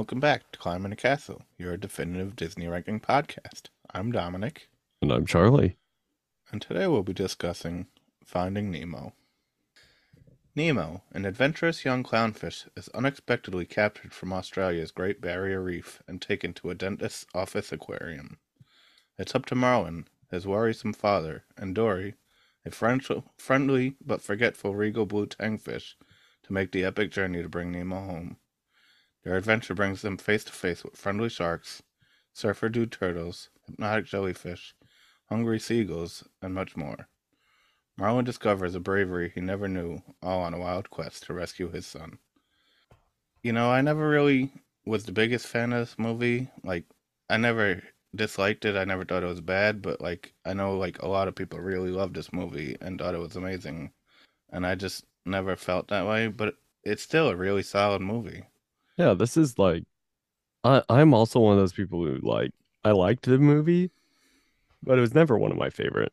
Welcome back to Climbing a Castle, your definitive Disney ranking podcast. I'm Dominic, And I'm Charlie. and today we'll be discussing Finding Nemo. Nemo, an adventurous young clownfish, is unexpectedly captured from Australia's Great Barrier Reef and taken to a dentist's office aquarium. It's up to Marlin, his worrisome father, and Dory, a friend- friendly but forgetful regal blue tangfish, to make the epic journey to bring Nemo home. Their adventure brings them face to face with friendly sharks, surfer dude turtles, hypnotic jellyfish, hungry seagulls, and much more. Marlin discovers a bravery he never knew, all on a wild quest to rescue his son. You know, I never really was the biggest fan of this movie. Like, I never disliked it. I never thought it was bad, but like, I know like a lot of people really loved this movie and thought it was amazing, and I just never felt that way. But it's still a really solid movie. Yeah, this is like I I'm also one of those people who like I liked the movie, but it was never one of my favorite.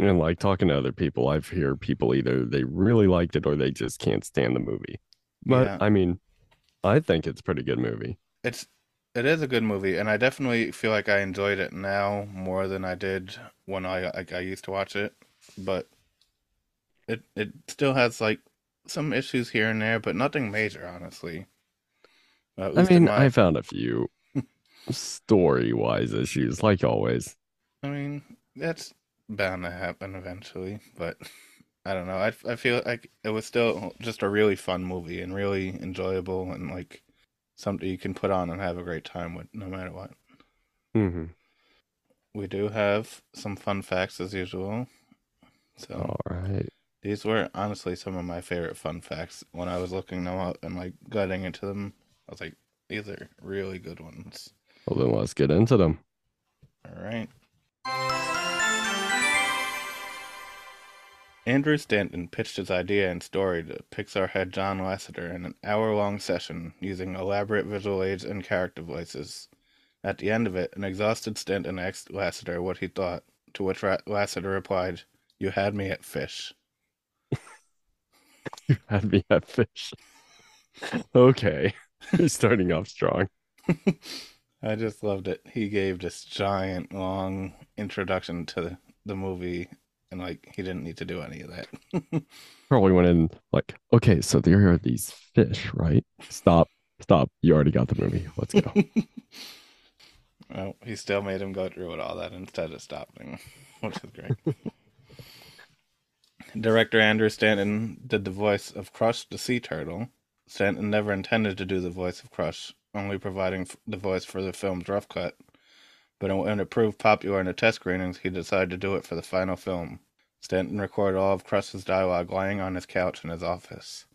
And like talking to other people, I've heard people either they really liked it or they just can't stand the movie. But Yeah. I mean, I think it's a pretty good movie. It's it is a good movie, and I definitely feel like I enjoyed it now more than I did when I like I used to watch it. But it it still has like some issues here and there, but nothing major, honestly. I mean, my- I found a few story-wise issues, like always. I mean, that's bound to happen eventually, but I don't know. I, I feel like it was still just a really fun movie and really enjoyable and like something you can put on and have a great time with no matter what. hmm We do have some fun facts as usual. So All right. these were honestly some of my favorite fun facts when I was looking them up and like getting into them. I was like, these are really good ones. Well, then let's get into them. All right. Andrew Stanton pitched his idea and story to Pixar head John Lasseter in an hour long session using elaborate visual aids and character voices. At the end of it, an exhausted Stanton asked Lasseter what he thought, to which Lasseter replied, You had me at fish. You had me at fish. okay. Starting off strong. I just loved it. He gave this giant, long introduction to the, the movie, and like, he didn't need to do any of that. Probably went in like, okay, so there are these fish, right? Stop, stop. You already got the movie. Let's go. Well, he still made him go through with all that instead of stopping, which is great. Director Andrew Stanton did the voice of Crush the sea turtle. Stanton never intended to do the voice of Crush, only providing f- the voice for the film's rough cut. But when it proved popular in the test screenings, he decided to do it for the final film. Stanton recorded all of Crush's dialogue lying on his couch in his office.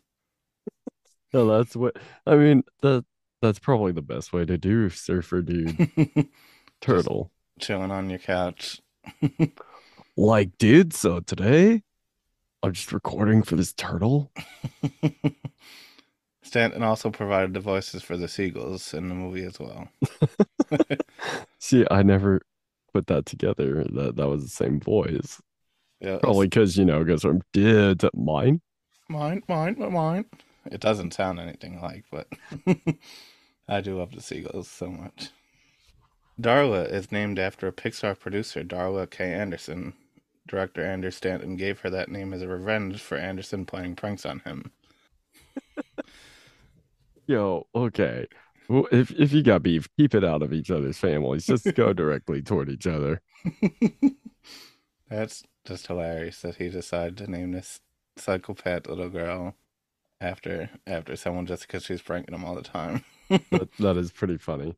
no, that's what I mean. That that's probably the best way to do surfer dude turtle. Chilling on your couch. Like, dude, so today I'm just recording for this turtle. Stanton also provided the voices for the seagulls in the movie as well. See, I never put that together. That that was the same voice. Yeah, Probably because you know it goes from did to mine. Mine, mine, mine. It doesn't sound anything like, but I do love the seagulls so much. Darla is named after a Pixar producer, Darla K. Anderson. Director Andrew Stanton gave her that name as a revenge for Anderson playing pranks on him. Yo, okay. Well, if if you got beef, keep it out of each other's families. Just go directly toward each other. That's just hilarious that he decided to name this psychopath little girl after after someone just because she's pranking him all the time. That, that is pretty funny.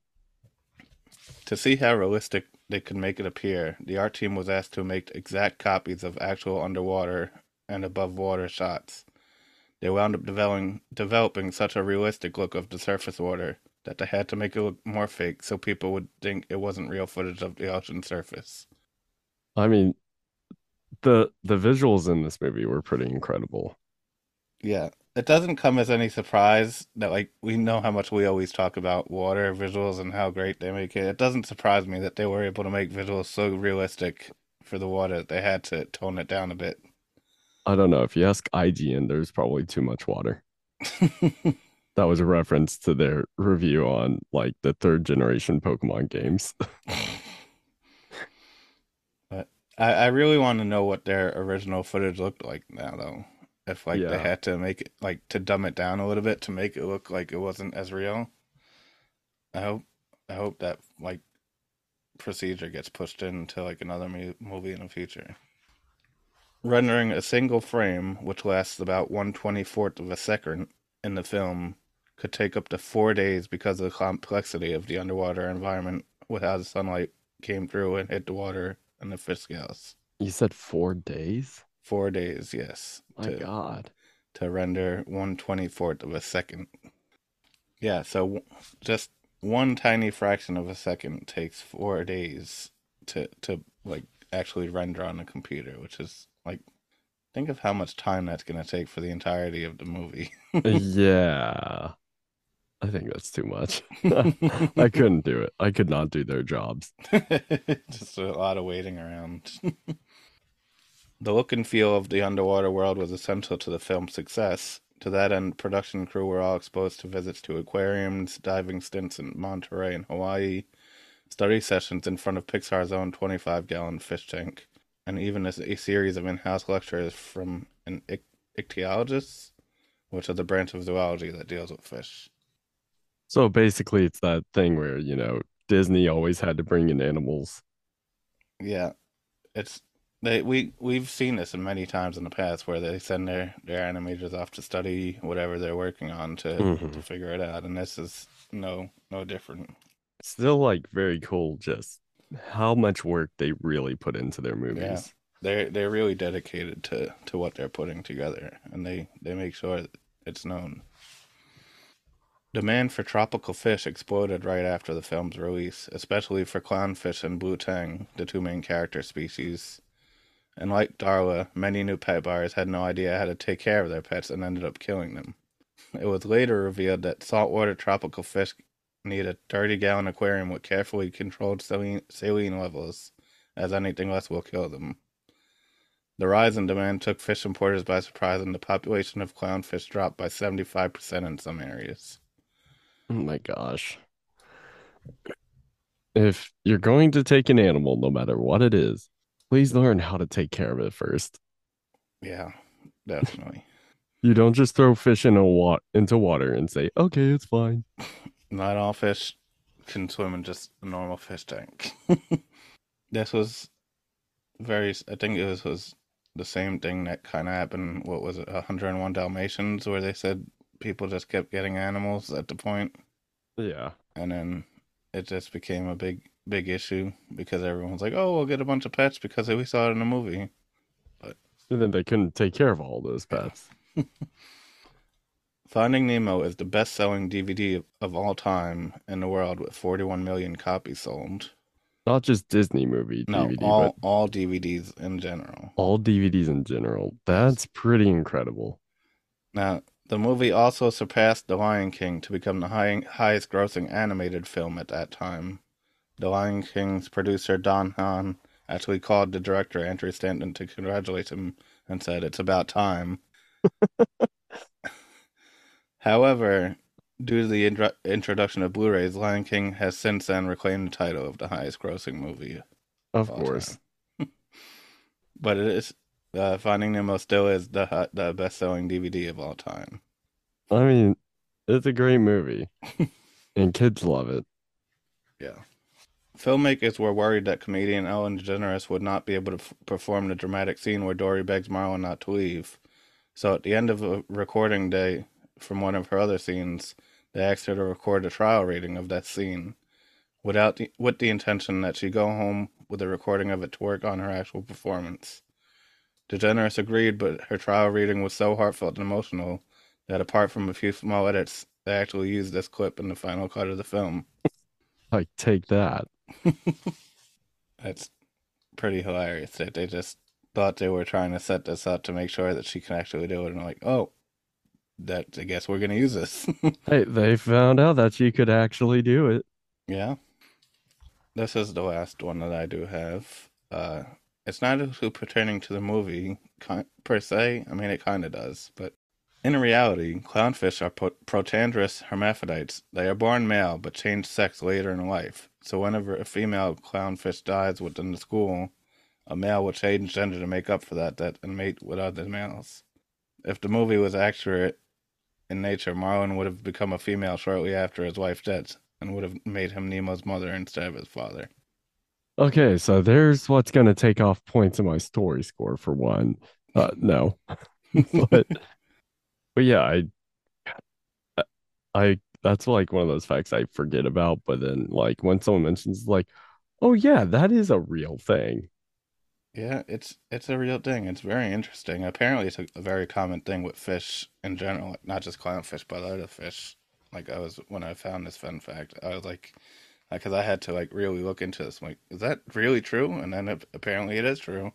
To see how realistic they could make it appear, the art team was asked to make exact copies of actual underwater and above water shots. They wound up developing, developing such a realistic look of the surface water that they had to make it look more fake so people would think it wasn't real footage of the ocean surface. I mean, the the visuals in this movie were pretty incredible. Yeah, it doesn't come as any surprise that like we know how much we always talk about water visuals and how great they make it. It doesn't surprise me that they were able to make visuals so realistic for the water that they had to tone it down a bit. I don't know. If you ask IGN, there's probably too much water. That was a reference to their review on like the third generation Pokemon games. but I, I really want to know what their original footage looked like now, though. If like Yeah. they had to make it like to dumb it down a little bit to make it look like it wasn't as real. I hope I hope that like procedure gets pushed into like another movie in the future. Rendering a single frame, which lasts about one twenty fourth of a second in the film, could take up to four days because of the complexity of the underwater environment with how the sunlight came through and hit the water and the fish scales. You said four days? Four days, yes, My to, God. to render one twenty fourth of a second. Yeah, so just one tiny fraction of a second takes four days to to like actually render on a computer, which is like think of how much time that's gonna take for the entirety of the movie. yeah. I think that's too much. I couldn't do it. I could not do their jobs. Just a lot of waiting around. the look and feel of the underwater world was essential to the film's success. To that end, production crew were all exposed to visits to aquariums, diving stints in Monterey and Hawaii, study sessions in front of Pixar's own 25 gallon fish tank, and even a, a series of in house lectures from an icht- ichthyologist, which is a branch of zoology that deals with fish. So basically, it's that thing where, you know, Disney always had to bring in animals. Yeah, it's they we we've seen this in many times in the past where they send their their animators off to study whatever they're working on to Mhm. to figure it out, and this is no no different. Still, like, very cool just how much work they really put into their movies. Yeah. They're they're really dedicated to to what they're putting together, and they they make sure it's known. Demand for tropical fish exploded right after the film's release, especially for clownfish and blue tang, the two main character species. And like Darla, many new pet buyers had no idea how to take care of their pets and ended up killing them. It was later revealed that saltwater tropical fish need a 30 gallon aquarium with carefully controlled saline, saline levels, as anything less will kill them. The rise in demand took fish importers by surprise, and the population of clownfish dropped by 75% in some areas. Oh my gosh. If you're going to take an animal, no matter what it is, please learn how to take care of it first. Yeah, definitely. You don't just throw fish in a wa- into water and say, "Okay, it's fine." Not all fish can swim in just a normal fish tank. this was very, I think it was, was the same thing that kind of happened, what was it, 101 Dalmatians, where they said people just kept getting animals at the point, Yeah. and then it just became a big, big issue because everyone's like, oh, we'll get a bunch of pets because we saw it in a movie. And then they couldn't take care of all those pets. Finding Nemo is the best selling DVD of, of all time in the world with 41 million copies sold. Not just Disney movie No, DVD, all, but all DVDs in general. all DVDs in general. That's pretty incredible. Now, the movie also surpassed The Lion King to become the high, highest grossing animated film at that time. The Lion King's producer Don Hahn actually called the director Andrew Stanton to congratulate him and said, It's about time. However, due to the intro- introduction of Blu rays, Lion King has since then reclaimed the title of the highest grossing movie Of course. but it is uh, Finding Nemo still is the the best selling DVD of all time. I mean, it's a great movie. and kids love it. Yeah. Filmmakers were worried that comedian Ellen DeGeneres would not be able to f- perform the dramatic scene where Dory begs Marlin not to leave. So at the end of a recording day from one of her other scenes, they asked her to record a trial reading of that scene, without the, with the intention that she go home with a recording of it to work on her actual performance. DeGeneres agreed, but her trial reading was so heartfelt and emotional that apart from a few small edits, they actually used this clip in the final cut of the film. Like, take that. That's pretty hilarious that they just thought they were trying to set this up to make sure that she can actually do it and like, oh, that I guess we're gonna use this. Hey, they found out that you could actually do it. yeah. This is the last one that I do have. Uh it's not actually pertaining to the movie per se. I mean, it kind of does, but In reality, clownfish are protandrous hermaphrodites. They are born male but change sex later in life. So whenever a female clownfish dies within the school, a male will change gender to make up for that death and mate with other males. If the movie was accurate in nature, Marlin would have become a female shortly after his wife's death and would have made him Nemo's mother instead of his father. Okay, so there's what's gonna take off points in my story score for one. Uh, no, but but yeah, I I that's like one of those facts I forget about, but then like when someone mentions like, oh yeah, that is a real thing. Yeah, it's it's a real thing. It's very interesting. Apparently, it's a, a very common thing with fish in general, like, not just clownfish, but other fish. Like I was when I found this fun fact, I was like, because I had to like really look into this. I'm like, is that really true? And then it, apparently, it is true.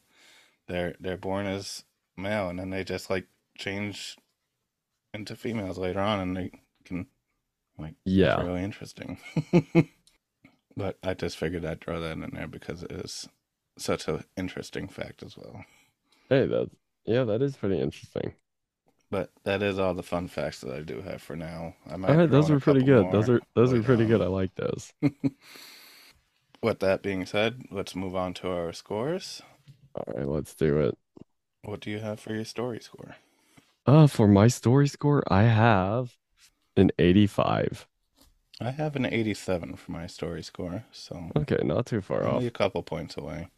They're they're born as male, and then they just like change into females later on, and they can like it's Yeah. really interesting. but I just figured I'd throw that in there because it is such an interesting fact as well. Hey, that's yeah, that is pretty interesting. But that is all the fun facts that I do have for now. I might All right, those are pretty good. Those are those are pretty good. I like those. With that being said, let's move on to our scores. All right, let's do it. What do you have for your story score? Uh, for my story score, I have an 85. I have an 87 for my story score, so Okay, not too far off. only a couple points away.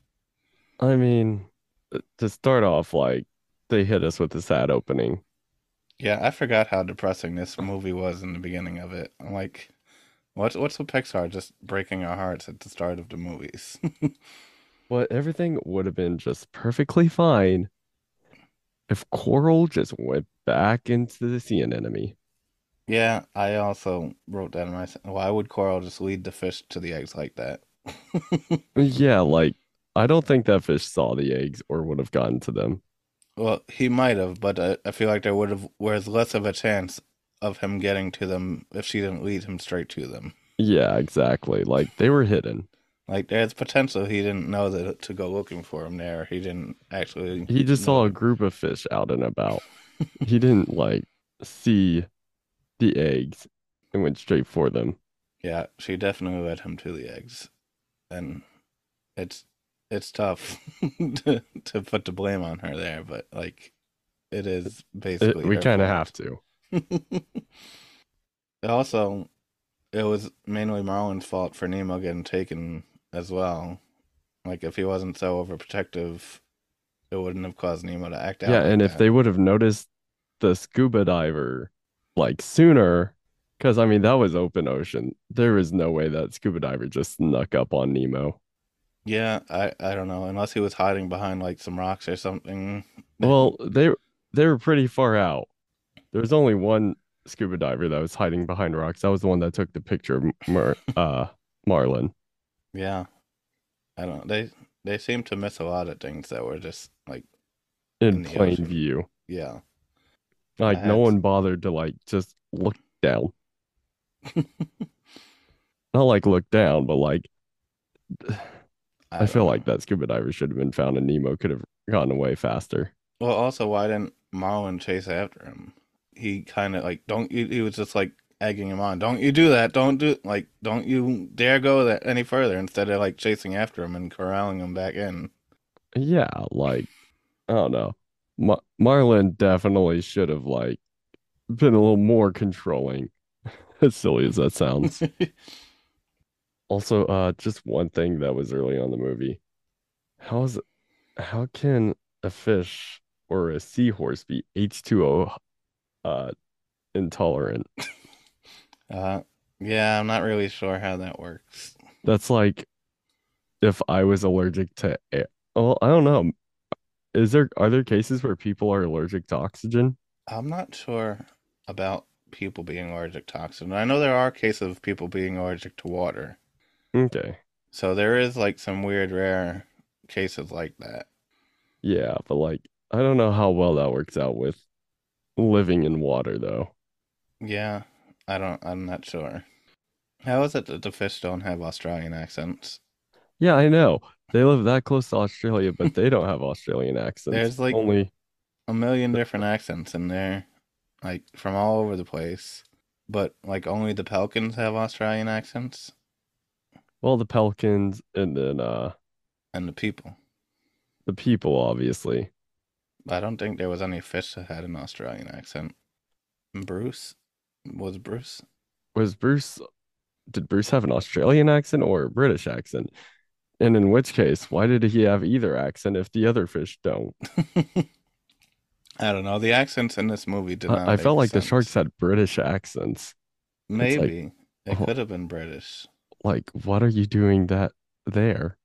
I mean, to start off, like they hit us with the sad opening. Yeah, I forgot how depressing this movie was in the beginning of it. I'm like, what's what's with Pixar just breaking our hearts at the start of the movies? But everything would have been just perfectly fine if Coral just went back into the sea anemone. yeah, I also wrote that in my. Why would Coral just lead the fish to the eggs like that? Yeah, like I don't think that fish saw the eggs or would have gotten to them. Well, he might have, but I, I feel like there would have was less of a chance of him getting to them if she didn't lead him straight to them. Yeah, exactly. Like they were hidden. Like there's potential he didn't know that to go looking for him there. He didn't actually. He just saw a group of fish out and about. He didn't like see the eggs and went straight for them. Yeah, she definitely led him to the eggs, and it's it's tough to to put the blame on her there, but like it is It- basically we kind of have to. also, it was mainly Marlin's fault for Nemo getting taken as well. Like if he wasn't so overprotective, it wouldn't have caused Nemo to act out. Yeah, like and if they would have noticed the scuba diver like sooner, because I mean that was open ocean. There is no way that scuba diver just snuck up on Nemo. Yeah, I I don't know unless he was hiding behind like some rocks or something. Well, they they were pretty far out. There was only one scuba diver that was hiding behind rocks. That was the one that took the picture of Mar uh Marlin. Yeah, I don't. They they seem to miss a lot of things that were just like in In plain ocean. view. yeah. Like no one bothered to like just look down. Not like look down, but like I, feel don't like that scuba diver should have been found and Nemo could have gotten away faster. Well, also, why didn't Marlin chase after him? He kind of like don't. You, he was just like egging him on. Don't you do that? Don't do like. Don't you dare go that any further. Instead of like chasing after him and corralling him back in. Yeah, like I don't know. Ma- Marlin definitely should have like been a little more controlling. As silly as that sounds. Also, uh, just one thing that was early on the movie. How is how can a fish or a seahorse be H2O uh intolerant? uh, yeah, I'm not really sure how that works. That's like if I was allergic to air. Well, I don't know. Is there are there cases where people are allergic to oxygen? I'm not sure about people being allergic to oxygen. I know there are cases of people being allergic to water. Okay. So there is like some weird rare cases like that. Yeah, but like I don't know how well that works out with living in water though. Yeah, I don't. I'm not sure. How is it that the fish don't have Australian accents? Yeah, I know. They live that close to Australia, but they don't have Australian accents. There's, like- only A million different accents in there. like from all over the place. But like only the pelicans have Australian accents Well, the pelicans and then uh and the people. the people, obviously. I don't think there was any fish that had an Australian accent. Bruce was Bruce. Was Bruce did Bruce have an Australian accent or a British accent? And in which case, why did he have either accent if the other fish don't? I don't know. The accents in this movie did not. I, I felt like the sharks had British accents. like- Maybe it Oh. could have been British. Like, what are you doing that there?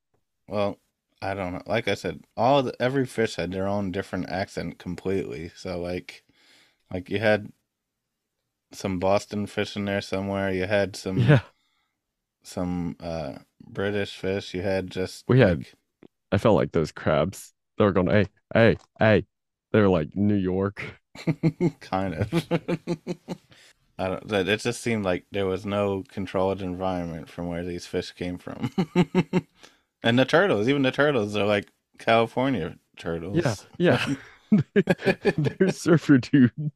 Well, I don't know. Like I said, all the, every fish had their own different accent completely. So like, like you had some Boston fish in there somewhere. You had some Yeah, some uh British fish. You had just We had- like, I felt like those crabs. They were going, hey, hey, hey. They were like New York. kind of. I don't. that- It just seemed like there was no controlled environment from where these fish came from. and the turtles, even the turtles, are like California turtles. Yeah, yeah. They're surfer dude.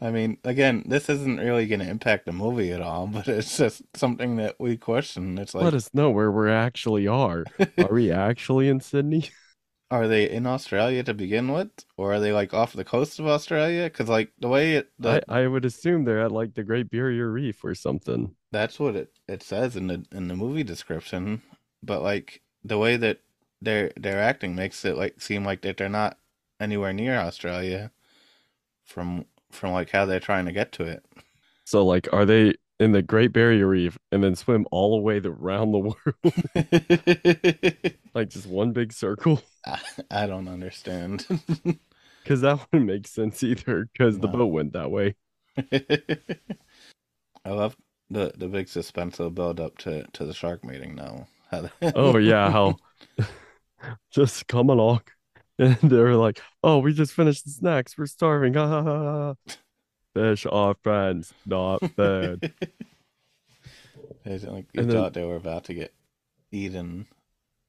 I mean, again, this isn't really going to impact the movie at all, but it's just something that we question. It's like, Let us know where we actually are. Are we actually in Sydney? Are they in Australia to begin with, or are they like off the coast of Australia? Because like the way it, the, I, I would assume they're at like the Great Barrier Reef or something. That's what it, it says in the in the movie description, but like the way that they're they're acting makes it like seem like that they're not anywhere near Australia from from like how they're trying to get to it. So, like, are they in the Great Barrier Reef and then swim all the way around the world, like just one big circle? I, I don't understand. Because that wouldn't make sense either. Because the boat went that way. I love the the big suspenseful build up to to the shark meeting now. Oh yeah, how just come along. And they were like, "Oh, we just finished the snacks. We're starving." Ha, ha, ha, ha. Fish are friends, not bad. It's like you And then- thought they were about to get eaten.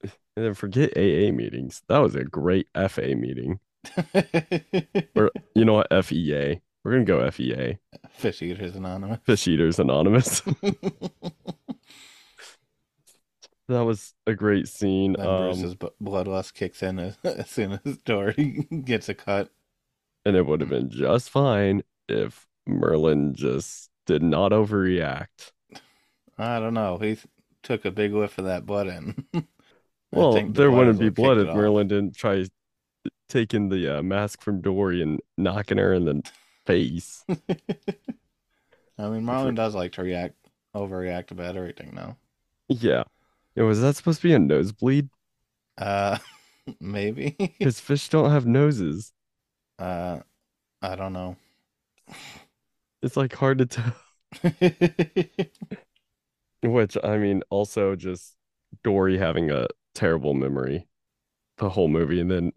And then forget AA meetings. That was a great FA meeting. Or you know what? FEA. We're gonna go FEA. Fish Eaters Anonymous. Fish Eaters Anonymous. that was a great scene. Then Um, Bruce's bloodlust kicks in as, as soon as Dory gets a cut. and it would have been just fine if Merlin just did not overreact. I don't know. He took a big whiff of that blood in. Well, the there wouldn't be blood if. Merlin didn't try taking the uh, mask from Dory and knocking her in the face. I mean, Marlin does like to react, overreact about everything now. Yeah. Yeah, was that supposed to be a nosebleed? Uh, maybe. Because fish don't have noses. uh, I don't know. It's like hard to tell. Which, I mean, also just Dory having a terrible memory the whole movie. And then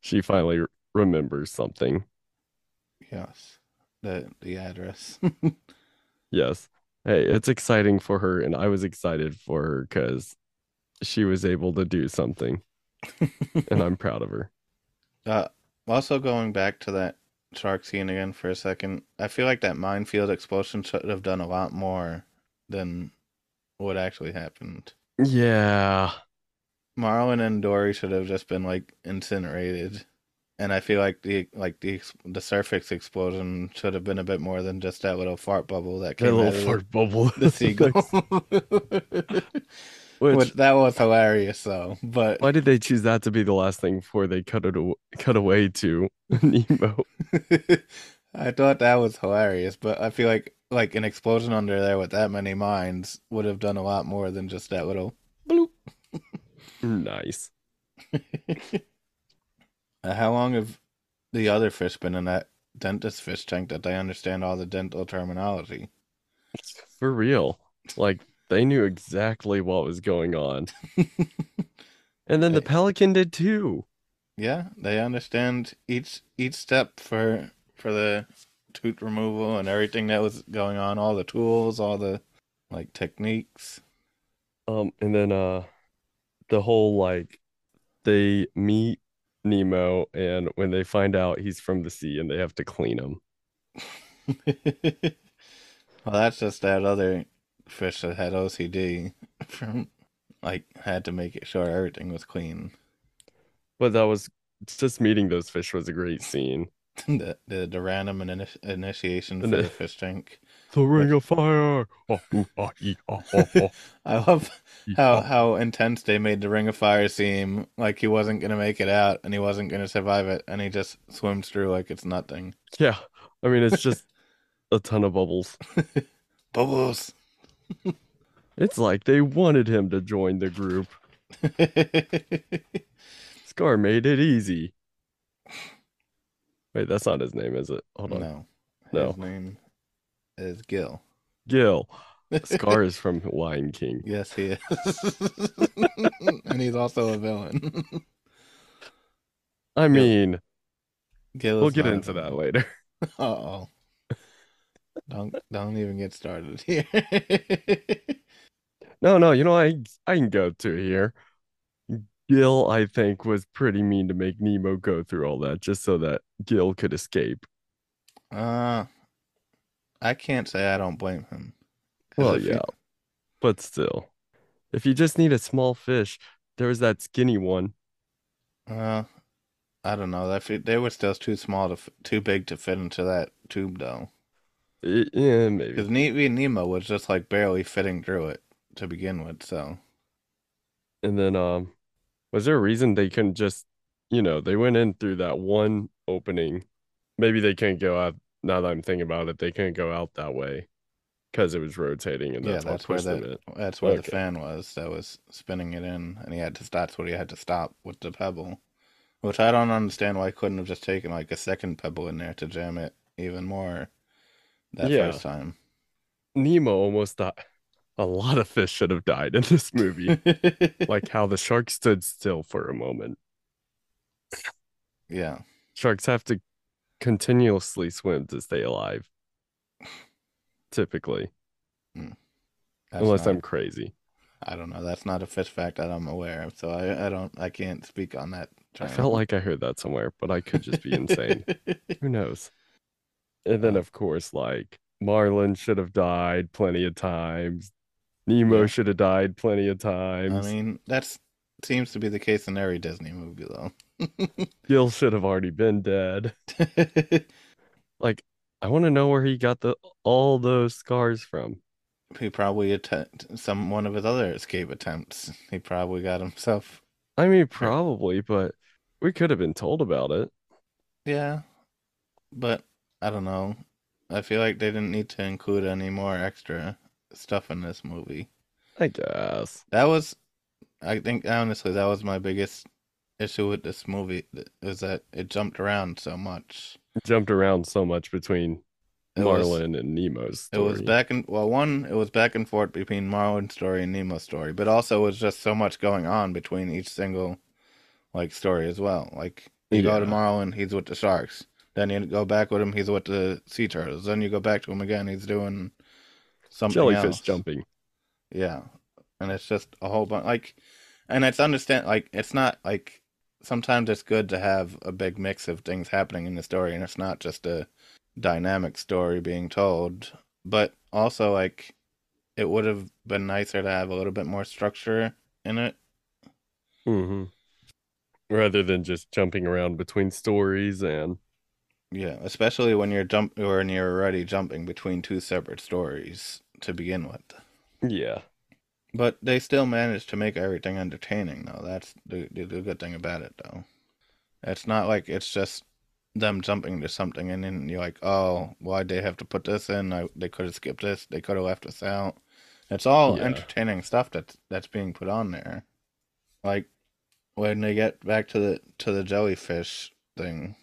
she finally remembers something. yes, the the address. Yes. Hey, it's exciting for her. And I was excited for her because she was able to do something. And I'm proud of her. Uh, also going back to that shark scene again for a second, I feel like that minefield explosion should have done a lot more than what actually happened. Yeah. Marlin and Dory should have just been like incinerated, and I feel like the like the the surface explosion should have been a bit more than just that little fart bubble that That came little out of fart bubble. the, the seagull. Which, Which that was hilarious though, but why did they choose that to be the last thing before they cut it cut away to Nemo? I thought that was hilarious, but I feel like like an explosion under there with that many mines would have done a lot more than just that little bloop. Nice. Uh, how long have the other fish been in that dentist fish tank that they understand all the dental terminology? For real. Like they knew exactly what was going on. And then the pelican did too. Yeah, they understand each each step for for the tooth removal and everything that was going on, all the tools, all the like techniques. Um, and then uh the whole like they meet Nemo and when they find out he's from the sea and they have to clean him. well, that's just that other fish that had OCD from like had to make it sure everything was clean. But that was just meeting those fish was a great scene. the, the the random ini- initiation for the fish tank. The ring of fire. Oh, ah, ah, ah, ah, I love how ah. how intense they made the ring of fire seem like he wasn't gonna make it out and he wasn't gonna survive it and he just swims through like it's nothing. Yeah, I mean it's just a ton of bubbles. Bubbles. It's like they wanted him to join the group. Scar made it easy. Wait, that's not his name, is it? Hold on. no. No. His name is Gil. Gil. Scar is from Lion King. Yes, he is. and he's also a villain. I mean, Gil we'll get into that villain. later. Uh oh. Don't don't even get started here. No, no, you know, I I can go to here. Gil, I think, was pretty mean to make Nemo go through all that just so that Gil could escape. uh I can't say I don't blame him. Well, yeah, but still, if you just need a small fish, there was that skinny one. Uh, I don't know. That they were still too small to, too big to fit into that tube though. Yeah, maybe. Because ne- Nemo was just like barely fitting through it to begin with. So And then, um, was there a reason they couldn't just, you know, they went in through that one opening? Maybe they couldn't go out. Now that I'm thinking about it, they couldn't go out that way because it was rotating, and yeah, that's what that's where in. that's where the fan was that was spinning it in, and he had to. That's what he had to stop with the pebble, which I don't understand why he couldn't have just taken like a second pebble in there to jam it even more. That Yeah. first time. Nemo almost died. A lot of fish should have died in this movie. like how the shark stood still for a moment. yeah. Sharks have to continuously swim to stay alive. Typically, hmm. That's unless not- I'm crazy. I don't know. That's not a fish fact that I'm aware of, so I, I don't I can't speak on that. I felt like I heard that somewhere, but I could just be insane. Who knows? And then, of course, like Marlin should have died plenty of times. Nemo Yeah. should have died plenty of times. I mean, that seems to be the case in every Disney movie, though. Gil should have already been dead. Like, I want to know where he got the all those scars from. he probably attempt some one of his other escape attempts. He probably got himself. I mean, probably, but we could have been told about it. Yeah, but I don't know. I feel like they didn't need to include any more extra stuff in this movie. I guess. That was, I think, honestly, that was my biggest issue with this movie is that it jumped around so much. Jumped around so much between It was- Marlin and Nemo's It was back and well, one it was back and forth between Marlin's story and Nemo's story, but also it was just so much going on between each single like story as well. Like you go to Yeah. Marlin, he's with the sharks. Then you go back with him, he's with the sea turtles. Then you go back to him again, he's doing something Jellyfish else. jumping. Yeah, and it's just a whole bunch like, and it's understand like it's not like sometimes it's good to have a big mix of things happening in the story, and it's not just a dynamic story being told, but also like it would have been nicer to have a little bit more structure in it. hmm Rather than just jumping around between stories and Yeah, especially when you're jump or when you're already jumping between two separate stories to begin with. yeah. But they still managed to make everything entertaining, though. That's the, the, the good thing about it, though. It's not like it's just them jumping to something and then you're like, oh, why'd they have to put this in? I, they could have skipped this. They could have left this out. It's all Yeah. entertaining stuff that's that's being put on there. Like when they get back to the to the jellyfish thing,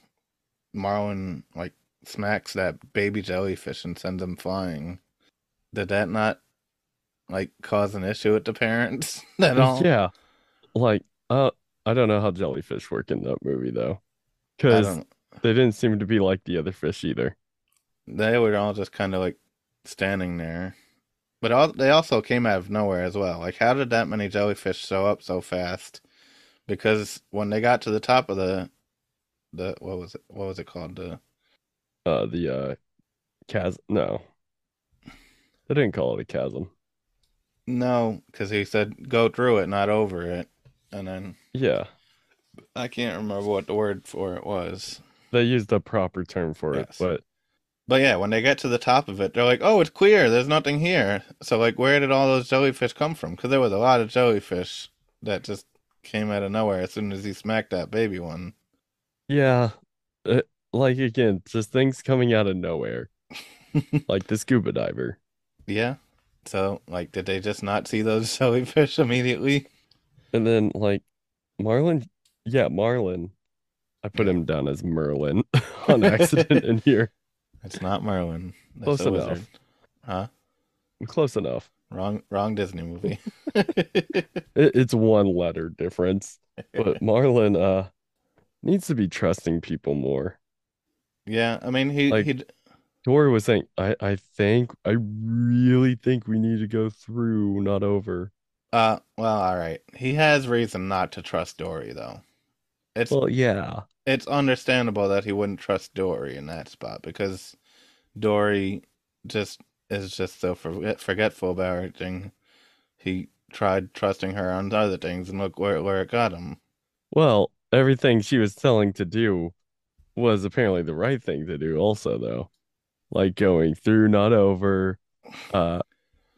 Marlin like smacks that baby jellyfish and sends him flying. Did that not like cause an issue with the parents at all? Yeah. Like, uh, I don't know how jellyfish work in that movie though. Because they didn't seem to be like the other fish either. They were all just kind of like standing there, but all, they also came out of nowhere as well. Like, how did that many jellyfish show up so fast? Because when they got to the top of the, the what was it? What was it called? The Uh, the uh chasm. No, they didn't call it a chasm. No, because he said go through it, not over it. And then Yeah, I can't remember what the word for it was. they used the proper term for it, but But yeah, when they get to the top of it, they're like, "Oh, it's clear. There's nothing here." So like, where did all those jellyfish come from? Because there was a lot of jellyfish that just came out of nowhere as soon as he smacked that baby one. Yeah, uh, like again, just things coming out of nowhere, like the scuba diver. yeah. So like, did they just not see those jellyfish immediately? And then like Marlin, yeah, Marlin. I put him down as Merlin on accident in here. It's not Merlin. That's Close a enough. wizard. Huh? Close enough. Wrong. Wrong Disney movie. It, it's one letter difference, but Marlin uh needs to be trusting people more. yeah, I mean, he Like- he Dory was saying, I I think I really think we need to go through, not over. Uh, well, all right. He has reason not to trust Dory, though. It's Well, yeah. it's understandable that he wouldn't trust Dory in that spot because Dory just is just so forget, forgetful about everything. He tried trusting her on other things, and look where where it got him. Well, everything she was telling to do was apparently the right thing to do also though. Like going through, not over, uh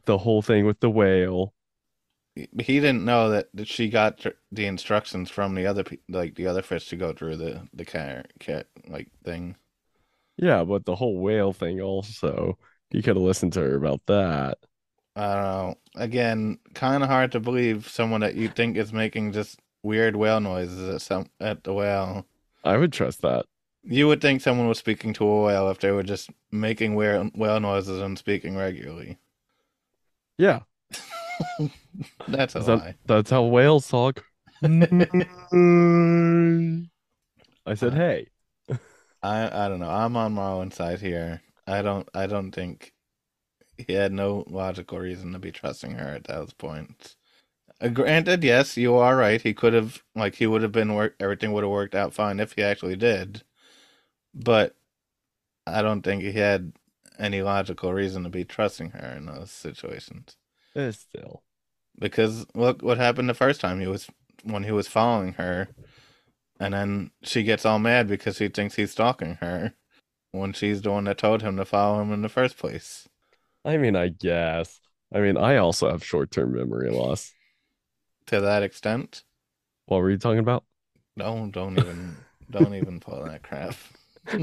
the whole thing with the whale. He didn't know that, that she got the instructions from the other like the other fish to go through the the cat cat like thing. Yeah, but the whole whale thing also. He could have listened to her about that. I don't know. Again, kind of hard to believe someone that you think is making just weird whale noises at some at the whale. I would trust that. You would think someone was speaking to a whale if they were just making whale whale noises and speaking regularly. Yeah, That's a Is lie. that's how whales talk. I said, Uh, hey. I I don't know. I'm on Marlin's side here. I don't I don't think he had no logical reason to be trusting her at those points. Uh, granted, yes, you are right. He could have like he would have been work. Everything would have worked out fine if he actually did. But I don't think he had any logical reason to be trusting her in those situations. Eh, still. Because look what happened the first time he was when he was following her, and then she gets all mad because she thinks he's stalking her, when she's the one that told him to follow him in the first place. I mean, I guess. I mean, I also have short-term memory loss. To that extent, What were you talking about? don't don't even don't even pull that crap.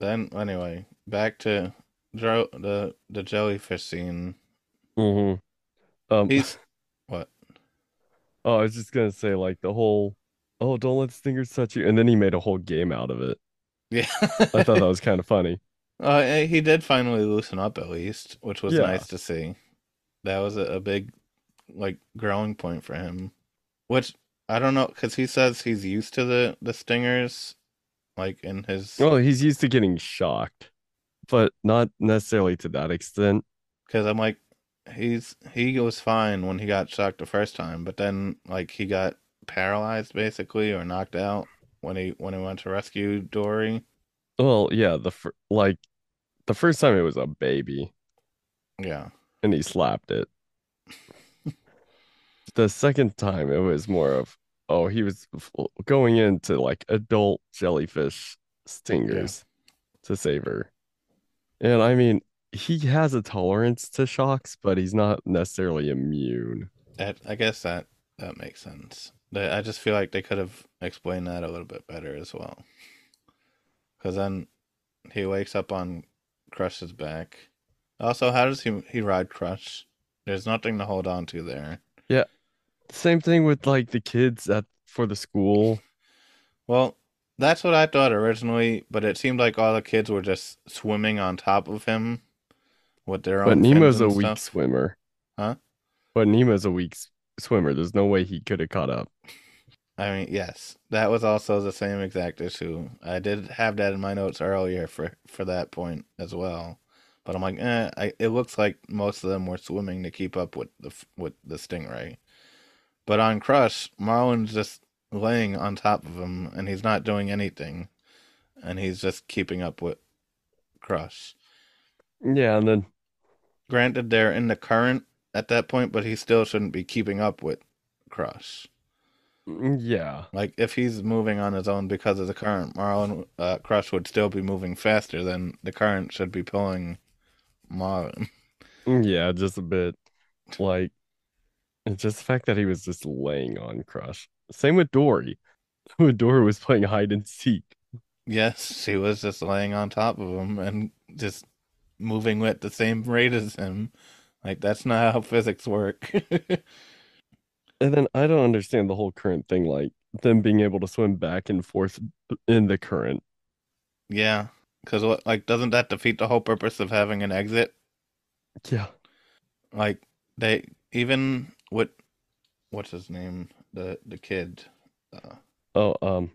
then anyway, back to Dro- the the jellyfish scene. Mm-hmm. Um, He's what? oh, I was just gonna say, like, the whole, oh, don't let stingers touch you. And then he made a whole game out of it. Yeah, I thought that was kind of funny. Uh, he did finally loosen up at least, which was Yeah. nice to see. That was a, a big, like, growing point for him. Which I don't know, because he says he's used to the the stingers, like in his. Well, he's used to getting shocked, but not necessarily to that extent. Because I'm like, he's he was fine when he got shocked the first time, but then like he got paralyzed basically or knocked out when he when he went to rescue Dory. Well, yeah, the fir- like the first time it was a baby Yeah, and he slapped it. The second time it was more of, oh, he was going into like adult jellyfish stingers to save her. And I mean, he has a tolerance to shocks, but he's not necessarily immune. that I guess that that makes sense. They, I just feel like they could have explained that a little bit better as well. Because then he wakes up on Crush's back. Also, how does he he ride Crush? There's nothing to hold on to there. Yeah. Same thing with like the kids at for the school. Well, that's what I thought originally, but it seemed like all the kids were just swimming on top of him with their But own But Nemo's a weak swimmer. Huh? But Nemo's a weak swimmer. There's no way he could have caught up. I mean, yes, that was also the same exact issue. I did have that in my notes earlier for for that point as well, but I'm like, eh, I, it looks like most of them were swimming to keep up with the with the stingray. But on Crush, Marlin's just laying on top of him, and he's not doing anything. and he's just keeping up with Crush. Yeah, and then Granted, they're in the current at that point, but he still shouldn't be keeping up with Crush. mm, yeah. Like if he's moving on his own because of the current, Marlin uh, Crush would still be moving faster than the current should be pulling Mm, Yeah, just a bit like just the fact that he was just laying on Crush. Same with Dory. Dory was playing hide and seek. Yes, she was just laying on top of him and just moving with the same rate as him. Like that's not how physics work. And then I don't understand the whole current thing, like them being able to swim back and forth in the current. yeah, because what like doesn't that defeat the whole purpose of having an exit? Yeah. Like they even with what's his name the the kid uh, Oh, um,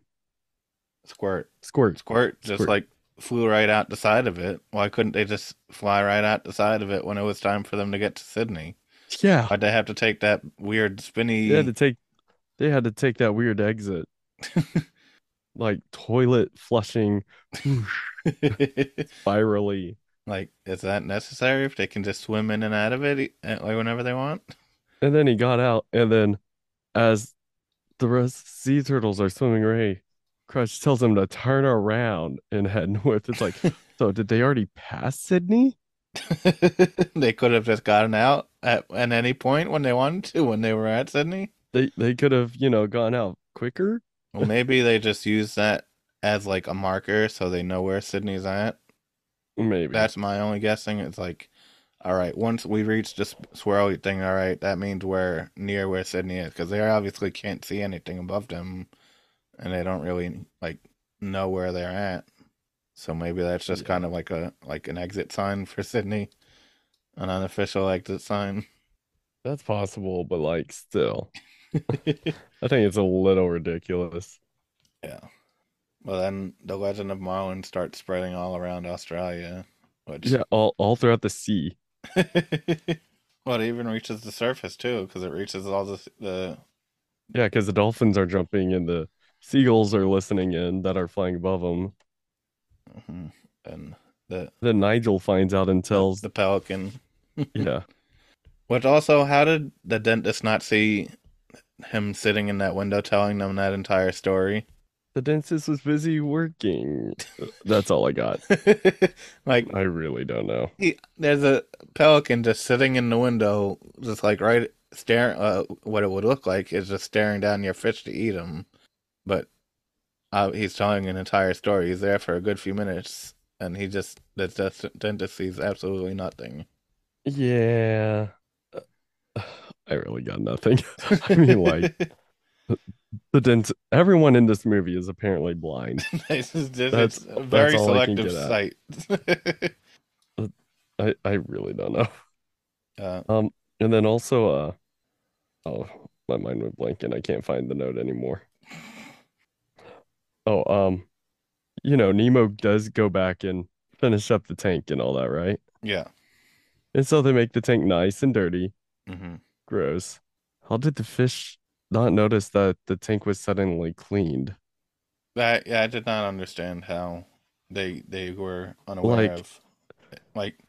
Squirt Squirt. Squirt just Squirt. like flew right out the side of it. Why couldn't they just fly right out the side of it when it was time for them to get to Sydney? Yeah. Why'd they have to take that weird spinny? They had to take they had to take that weird exit. Like toilet flushing spirally. like, is that necessary if they can just swim in and out of it eh, like whenever they want? And then he got out, and then as the rest sea turtles are swimming away, Crush tells him to turn around and head north. It's like, so did they already pass Sydney? they could have just gotten out at, at any point when they wanted to when they were at Sydney. They they could have, you know, gone out quicker. Well, maybe they just use that as like a marker so they know where Sydney's at. Maybe. That's my only guessing. It's like, all right, once we reach this swirly thing, all right, that means we're near where Sydney is because they obviously can't see anything above them, and they don't really like know where they're at. So maybe that's just Yeah. kind of like a like an exit sign for Sydney, an unofficial exit sign. That's possible, but like still. I think it's a little ridiculous. yeah. Well, then the legend of Marlin starts spreading all around Australia, which Yeah, all all throughout the sea. well, it even reaches the surface too, because it reaches all the the Yeah, because the dolphins are jumping and the seagulls are listening in that are flying above them. mhm, and the Then Nigel finds out and tells, the pelican. yeah, Which also, how did the dentist not see him sitting in that window telling them that entire story? the dentist was busy working. That's all I got. like, I really don't know. he, there's a pelican just sitting in the window, just like right staring. Uh, what it would look like is just staring down your fish to eat him, but uh, he's telling an entire story. He's there for a good few minutes, and he just the dentist sees absolutely nothing. Yeah, I really got nothing. I mean, like the dent. Everyone in this movie is apparently blind. it's, That's- a very that's selective sight. I I really don't know. uh, Um, and then also, uh, oh, my mind went blank and I can't find the note anymore. Oh, um, you know, Nemo does go back and finish up the tank and all that, right? yeah. And so they make the tank nice and dirty. hmm Gross. How did the fish not notice that the tank was suddenly cleaned? That yeah, I did not understand how they they were unaware Like- of like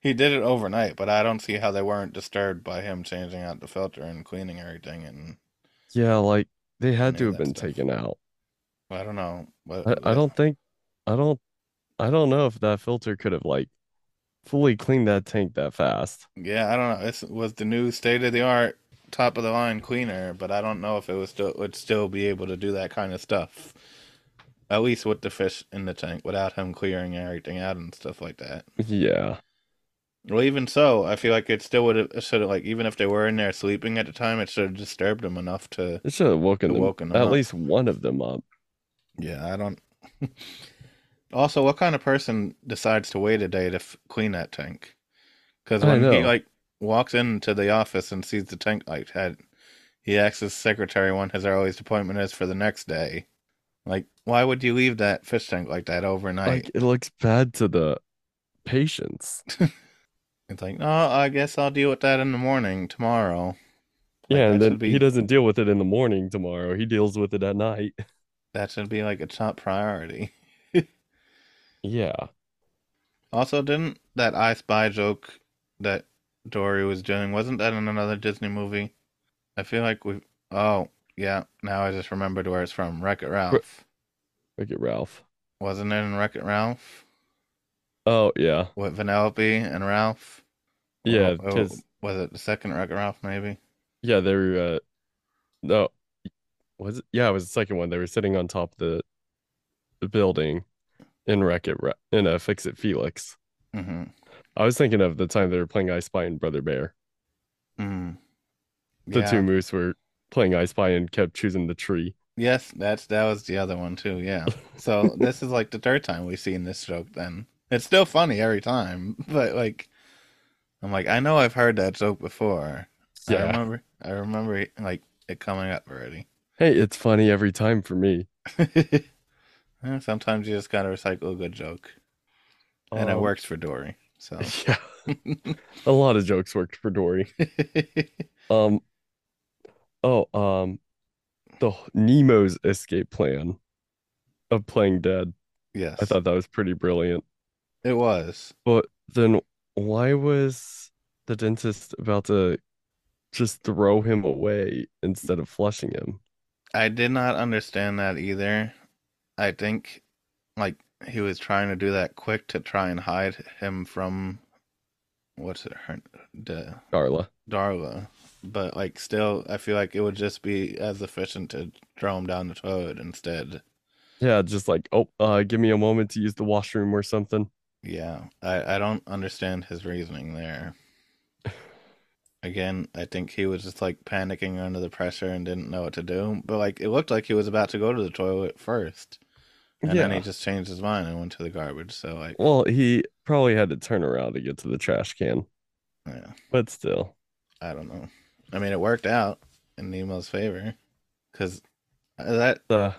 he did it overnight, but I don't see how they weren't disturbed by him changing out the filter and cleaning everything and Yeah, like they had to have been stuff. taken out. I don't know. But I, I don't think, I don't, I don't know if that filter could have like fully clean that tank that fast. yeah, I don't know. This was the new state of the art, top of the line cleaner, but I don't know if it was still would still be able to do that kind of stuff. At least with the fish in the tank, without him clearing everything out and stuff like that. Yeah. Well, even so, I feel like it still would have should have like even if they were in there sleeping at the time, it should have disturbed them enough to. It should have woken them, Woken them at up. least one of them up. Yeah, I don't. also, what kind of person decides to wait a day to f- clean that tank? Because when he like walks into the office and sees the tank like had, he asks his secretary when his earliest appointment is for the next day. Like, why would you leave that fish tank like that overnight? Like it looks bad to the patients. it's like, no, I guess I'll deal with that in the morning tomorrow. Like, Yeah, and then be he doesn't deal with it in the morning tomorrow. He deals with it at night. that should be like a top priority. Yeah. Also, didn't that I Spy joke that Dory was doing, wasn't that in another Disney movie? I feel like we Oh, yeah, now I just remembered where it's from. Wreck It Ralph. Wreck It Ralph. Wasn't it in Wreck It Ralph? Oh yeah. With Vanellope and Ralph? Yeah, or because was it the second Wreck It Ralph, maybe? yeah, they were uh no was it yeah, it was the second one. They were sitting on top of the, the building in Wreck It in uh, Fix It Felix. Mm-hmm. I was thinking of the time they were playing I Spy and Brother Bear. Mm. The Yeah. two moose were playing I Spy and kept choosing the tree. Yes, that's that was the other one too. Yeah. So this is like the third time we've seen this joke. Then it's still funny every time, but like, I'm like, I know I've heard that joke before. Yeah. I remember. I remember like it coming up already. Hey, it's funny every time for me. Eh, Sometimes you just gotta recycle a good joke, and it Um, works for Dory. So. Yeah. A lot of jokes worked for Dory. Um oh, um the Nemo's escape plan of playing dead. yes, I thought that was pretty brilliant. it was. But then why was the dentist about to just throw him away instead of flushing him? I did not understand that either. I think like he was trying to do that quick to try and hide him from what's it her the Darla. Darla. But like still I feel like it would just be as efficient to throw him down the toilet instead. Yeah, just like, oh, uh, give me a moment to use the washroom or something. Yeah. I, I don't understand his reasoning there. Again, I think he was just like panicking under the pressure and didn't know what to do. But like it looked like he was about to go to the toilet first. And yeah. then he just changed his mind and went to the garbage. So like Well, he probably had to turn around to get to the trash can, yeah. but still. I don't know. I mean, it worked out in Nemo's favor because that Uh,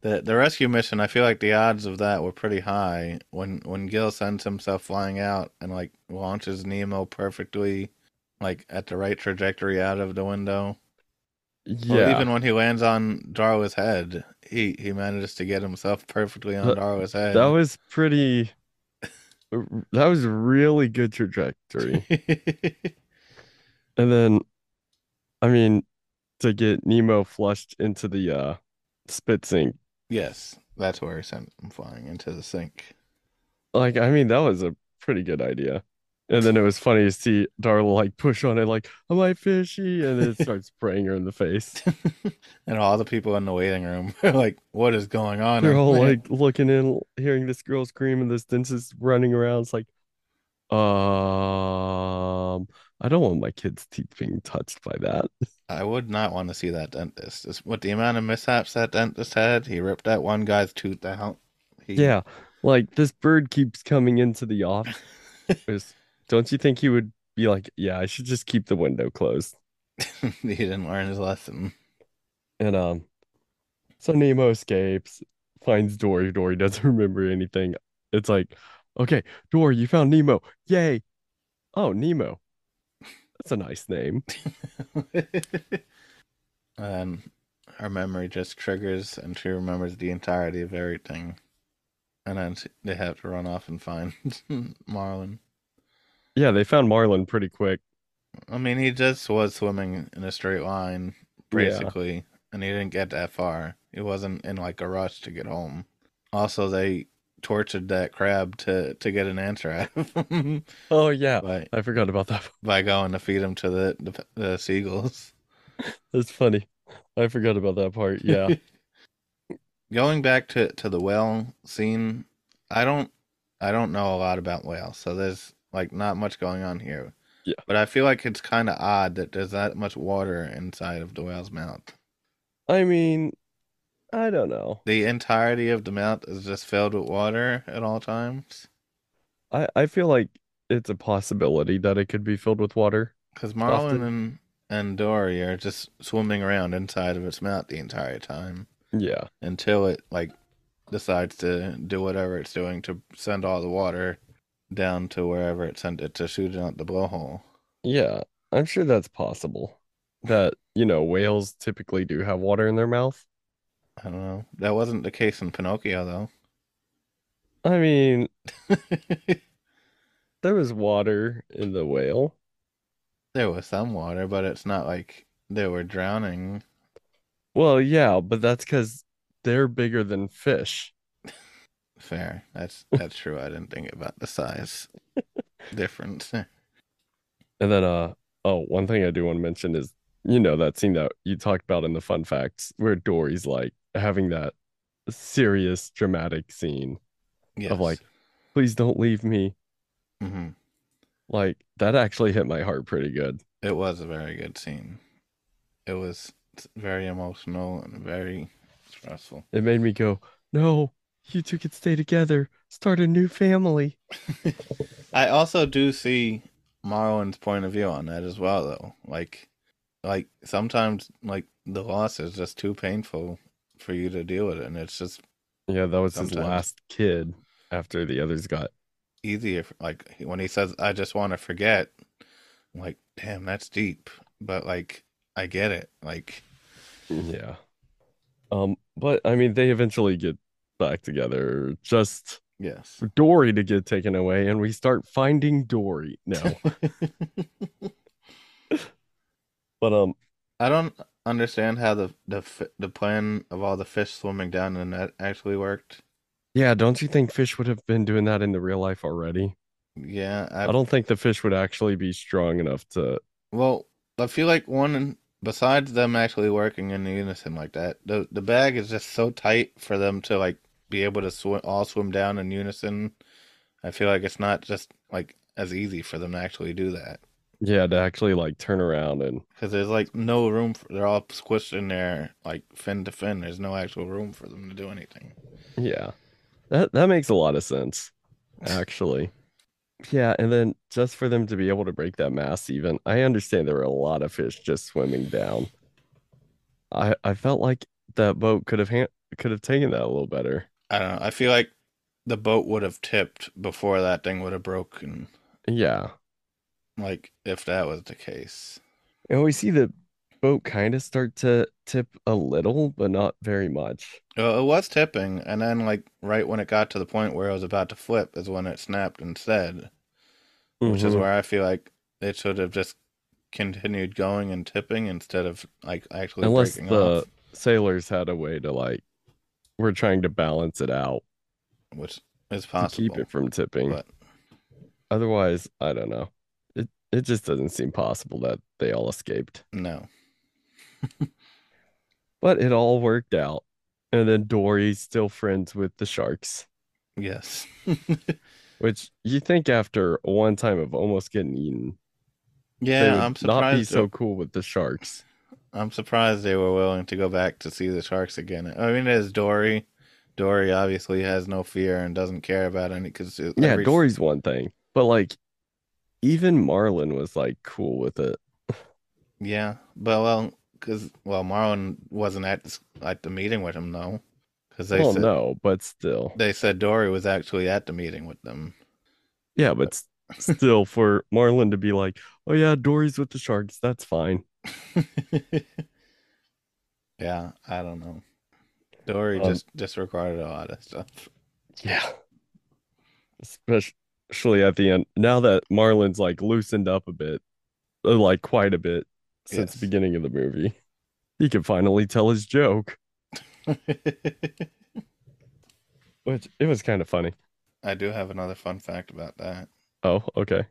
the the rescue mission. I feel like the odds of that were pretty high when when Gil sends himself flying out and like launches Nemo perfectly, like at the right trajectory out of the window. Well, yeah. even when he lands on Darla's head, he he manages to get himself perfectly on Uh, Darla's head. That was pretty. That was really good trajectory. And then, I mean, to get Nemo flushed into the uh spit sink, yes, that's where he sent him flying into the sink. like, I mean, that was a pretty good idea. And then it was funny to see Darla like push on it, like, "Am I fishy?" And then it starts spraying her in the face. and all the people in the waiting room are like, "What is going on?" They're all there?" like looking in, hearing this girl scream, and this dentist running around. It's like, um, I don't want my kid's teeth being touched by that. I would not want to see that dentist. Just with the amount of mishaps that dentist had, he ripped that one guy's tooth out. He, Yeah, like this bird keeps coming into the office. Don't you think he would be like, yeah, I should just keep the window closed? he didn't learn his lesson. And um, so Nemo escapes, finds Dory. Dory doesn't remember anything. It's like, okay, Dory, you found Nemo. Yay. Oh, Nemo. That's a nice name. and her memory just triggers, and she remembers the entirety of everything. And then they have to run off and find Marlin. Yeah, they found Marlin pretty quick. I mean, he just was swimming in a straight line, Yeah. basically, and he didn't get that far. He wasn't in like a rush to get home. Also, they tortured that crab to to get an answer out of him Oh, yeah. by I forgot about that. by going to feed him to the the, the seagulls. That's funny. I forgot about that part. Yeah. Going back to to the whale scene, I don't I don't know a lot about whales, so there's like not much going on here. Yeah. But I feel like it's kind of odd that there's that much water inside of the whale's mouth. I mean, I don't know. The entirety of the mouth is just filled with water at all times. I, I feel like it's a possibility that it could be filled with water. Because Marlin and and Dory are just swimming around inside of its mouth the entire time Yeah. until it like decides to do whatever it's doing to send all the water down to wherever it sent it to shoot out the blowhole. Yeah. I'm sure that's possible. That, you know, whales typically do have water in their mouth. I don't know. That wasn't the case in Pinocchio though. I mean, there was water in the whale. there was some water, but it's not like they were drowning. Well, yeah, but that's because they're bigger than fish. Fair. That's that's true. I didn't think about the size difference. And then, uh, oh, one thing I do want to mention is, you know, that scene that you talked about in the fun facts where Dory's like having that serious, dramatic scene Yes. of like, please don't leave me. hmm Like, that actually hit my heart pretty good. It was a very good scene. It was very emotional and very stressful. It made me go, no, you two could stay together, start a new family. I also do see Marlin's point of view on that as well, though. Like, like sometimes, like the loss is just too painful for you to deal with it, and it's just Yeah, that was his last kid after the others got. easier. Like when he says, "I just want to forget," I'm like, damn, that's deep. But like, I get it. Like, Yeah. Um, but I mean, they eventually get back together. Just yes. Dory to get taken away, and we start finding Dory. No, but um, I don't understand how the the the plan of all the fish swimming down the net actually worked. yeah, don't you think fish would have been doing that in the real life already? Yeah, I, I don't think the fish would actually be strong enough to. Well, I feel like one besides them actually working in unison like that, the the bag is just so tight for them to like be able to swim all swim down in unison. I feel like it's not just like as easy for them to actually do that Yeah, to actually like turn around and because there's like no room for they're all squished in there like fin to fin. There's no actual room for them to do anything. yeah, that that makes a lot of sense, actually. Yeah, and then just for them to be able to break that mass even, I understand there were a lot of fish just swimming down. I I felt like that boat could have han could have taken that a little better. I don't know. I feel like the boat would have tipped before that thing would have broken. Yeah. Like if that was the case. And we see the boat kind of start to tip a little, but not very much. Well, it was tipping, and then like right when it got to the point where it was about to flip is when it snapped instead, which is Mhm. where I feel like it should have just continued going and tipping instead of like actually Unless breaking the off, sailors had a way to like, we're trying to balance it out which is possible to keep it from tipping. but Otherwise, I don't know. It it just doesn't seem possible that they all escaped. no, But it all worked out. And then Dory's still friends with the sharks, yes, which you think after one time of almost getting eaten, yeah, I'm surprised. not be so cool with the sharks. I'm surprised they were willing to go back to see the sharks again. I mean, there's Dory. Dory obviously has no fear and doesn't care about any because Yeah, Dory's one thing, but like even Marlin was like cool with it. Yeah, but well, because well, Marlin wasn't at at the meeting with him though, because they Well, said no, but still. they said Dory was actually at the meeting with them. Yeah, but still for Marlin to be like, "Oh yeah, Dory's with the sharks. That's fine." yeah, I don't know. Dory Um, just disregarded a lot of stuff. Yeah. Especially at the end. Now that Marlin's like loosened up a bit, uh, like quite a bit since the beginning of the movie. He can finally tell his joke, which it was kind of funny. I do have another fun fact about that. Oh, okay.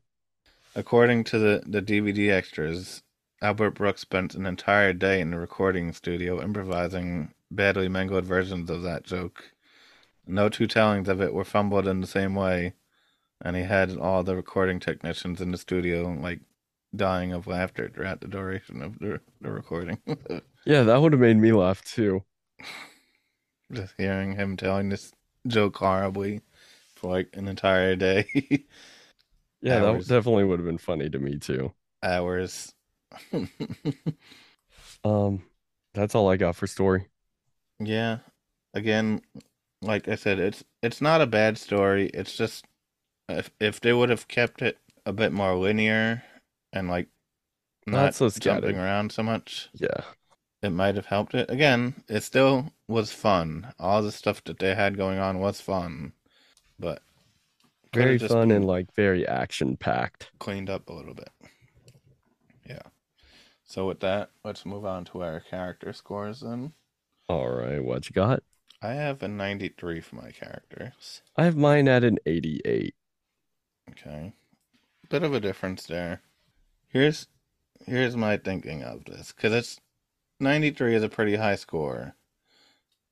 According to the, the DVD extras, Albert Brooks spent an entire day in the recording studio improvising badly mangled versions of that joke. No two tellings of it were fumbled in the same way, and he had all the recording technicians in the studio like dying of laughter throughout the duration of the, the recording. Yeah, that would have made me laugh too. Just hearing him telling this joke horribly for like an entire day. Yeah, that definitely would have been funny to me too. Hours. Um, that's all I got for story. Yeah. Again, like I said, it's it's not a bad story. It's just if if they would have kept it a bit more linear and like Not not so jumping around so much, Yeah. it might have helped it. Again, it still was fun. All the stuff that they had going on was fun. but Very fun and like very action packed. cleaned up a little bit. Yeah. So with that, let's move on to our character scores then. All right, what you got? I have a 93 for my characters. I have mine at an 88. Okay. Bit of a difference there. Here's here's my thinking of this cuz it's 93 is a pretty high score.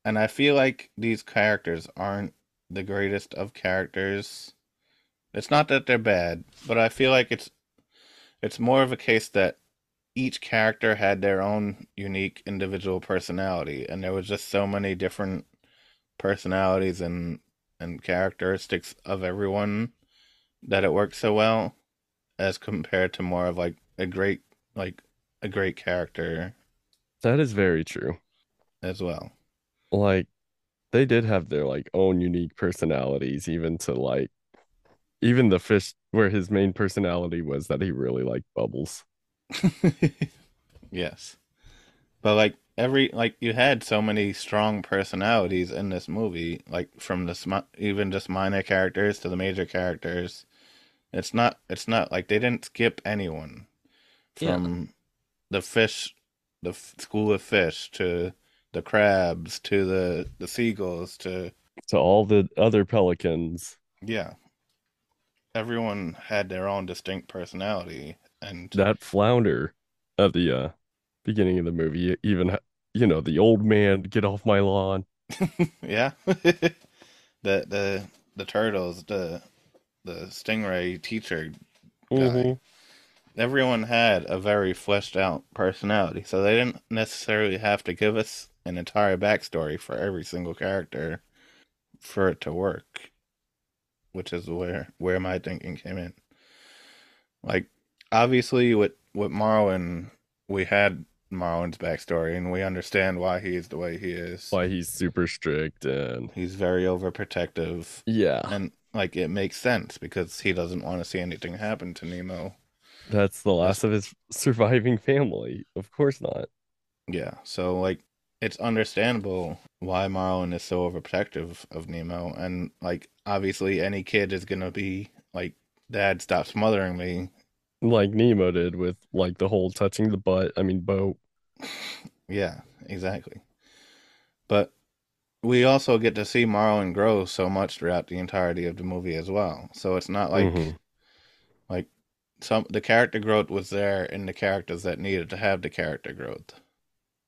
And I feel like these characters aren't the greatest of characters. It's not that they're bad, but I feel like it's it's more of a case that each character had their own unique individual personality and there was just so many different personalities and and characteristics of everyone that it worked so well as compared to more of like a great like a great character That is very true. as well. Like they did have their like own unique personalities, even to like even the fish where his main personality was that he really liked bubbles. yes. But like every like you had so many strong personalities in this movie like from the sm- even just minor characters to the major characters. It's not it's not like they didn't skip anyone Yeah. from the fish the f- school of fish to the crabs to the the seagulls to To all the other pelicans, yeah. Everyone had their own distinct personality and that flounder at the uh beginning of the movie, even you know, the old man, get off my lawn. yeah. the the the turtles, the the stingray teacher guy. Mhm. Everyone had a very fleshed out personality, so they didn't necessarily have to give us an entire backstory for every single character for it to work. Which is where where my thinking came in. Like obviously with with Marlin we had Marlin's backstory and we understand why he's the way he is. Why he's super strict and He's very overprotective yeah, and like it makes sense because he doesn't want to see anything happen to Nemo. that's the last of his surviving family. Of course not. Yeah, so like it's understandable why Marlin is so overprotective of Nemo and like obviously any kid is gonna be like dad stop smothering me. Like Nemo did with like the whole touching the butt, I mean boat. Yeah, exactly. But we also get to see Marlin grow so much throughout the entirety of the movie as well. So it's not like Mhm. like some the character growth was there in the characters that needed to have the character growth.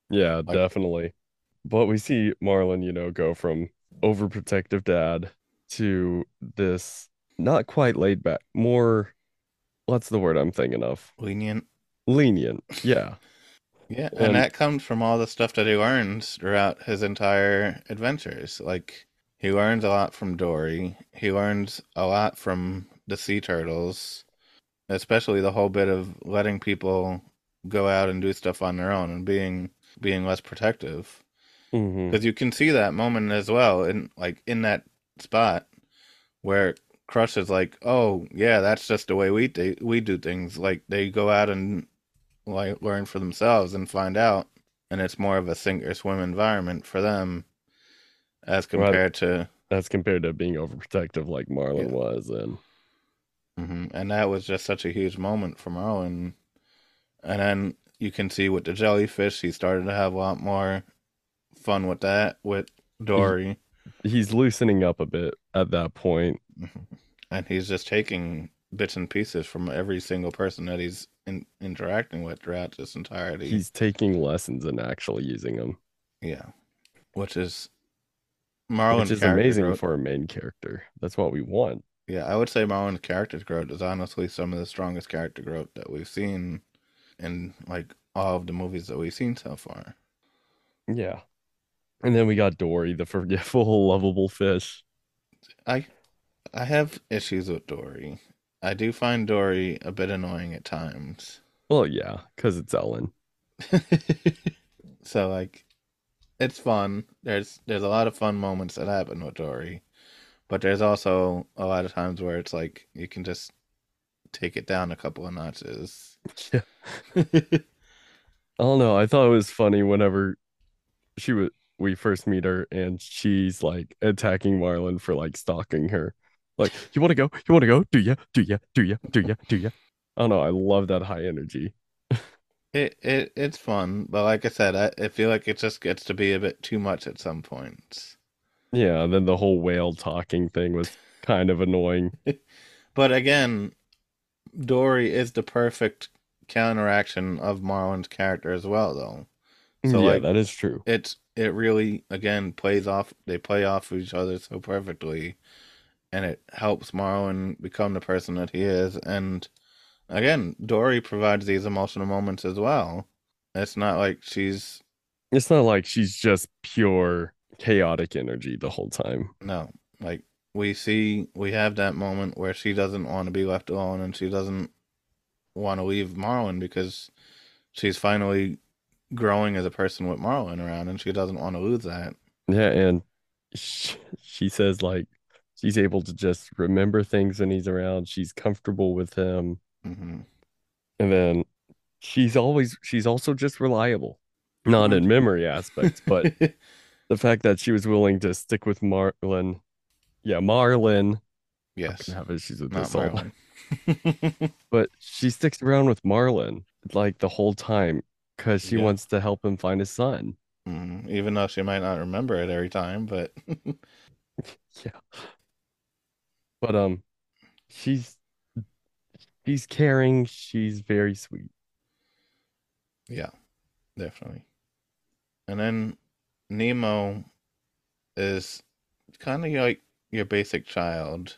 Yeah, Like- definitely. But we see Marlin, you know, go from overprotective dad to this not quite laid back, more, what's the word I'm thinking of? Lenient. Lenient. Yeah. Yeah, and, And- that comes from all the stuff that he learns throughout his entire adventures. Like he learns a lot from Dory. He learns a lot from the sea turtles, especially the whole bit of letting people go out and do stuff on their own and being being less protective. Because you can see that moment as well in like in that spot where Crush is like, "Oh yeah, that's just the way we th- we do things." Like they go out and like learn for themselves and find out, and it's more of a sink or swim environment for them as Right. compared to, as compared to being overprotective like Marlin Yeah. was. And Mhm. and that was just such a huge moment for Marlin. And then you can see with the jellyfish, he started to have a lot more fun with that with Dory. he's loosening up a bit at that point. And he's just taking bits and pieces from every single person that he's in, interacting with throughout this entirety. He's taking lessons and actually using them, yeah, which is Marlin's which is amazing growth. for a main character. That's what we want. Yeah, I would say Marlin's character growth is honestly some of the strongest character growth that we've seen in like all of the movies that we've seen so far. Yeah. And then we got Dory, the forgetful, lovable fish. I I have issues with Dory. I do find Dory a bit annoying at times. Well, yeah, because it's Ellen. so like it's fun. There's there's a lot of fun moments that happen with Dory. But there's also a lot of times where it's like you can just take it down a couple of notches. Yeah. I don't know. I thought it was funny whenever she was we first meet her and she's like attacking Marlin for like stalking her. Like, you want to go? You want to go? Do ya? Do ya? Do ya? Do ya? Do ya? I don't know. I love that high energy. It it it's fun, but like I said, I, I feel like it just gets to be a bit too much at some points. Yeah, and then the whole whale talking thing was kind of annoying. But again, Dory is the perfect counteraction of Marlin's character as well, though. So yeah, like that is true. it's it really again plays off. They play off each other so perfectly, and it helps Marlin become the person that he is. And again, Dory provides these emotional moments as well. It's not like she's It's not like she's just pure chaotic energy the whole time. no like we see we have that moment where she doesn't want to be left alone and she doesn't want to leave Marlin because she's finally growing as a person with Marlin around and she doesn't want to lose that. Yeah, and she, she says like she's able to just remember things when he's around. She's comfortable with him, hmm and then she's always she's also just reliable. Not in memory aspects, but the fact that she was willing to stick with Marlin. Yeah, Marlin. yes, have issues with not this all. But she sticks around with Marlin like the whole time because she Yeah. wants to help him find his son. Mhm. Even though she might not remember it every time, but Yeah. But um she's she's caring, she's very sweet. yeah, definitely. And then Nemo is kind of like your basic child.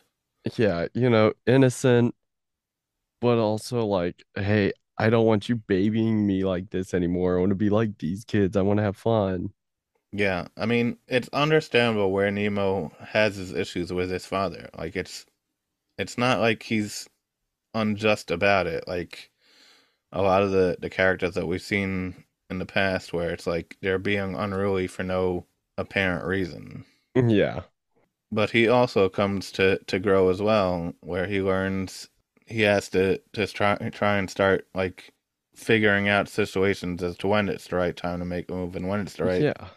Yeah, you know, innocent, but also like, hey, I don't want you babying me like this anymore. I want to be like these kids. I want to have fun. Yeah, I mean, it's understandable where Nemo has his issues with his father. Like it's it's not like he's unjust about it. Like a lot of the the characters that we've seen in the past where it's like they're being unruly for no apparent reason. Yeah. But he also comes to to grow as well where he learns he has to just try try and start like figuring out situations as to when it's the right time to make a move and when it's the right Yeah.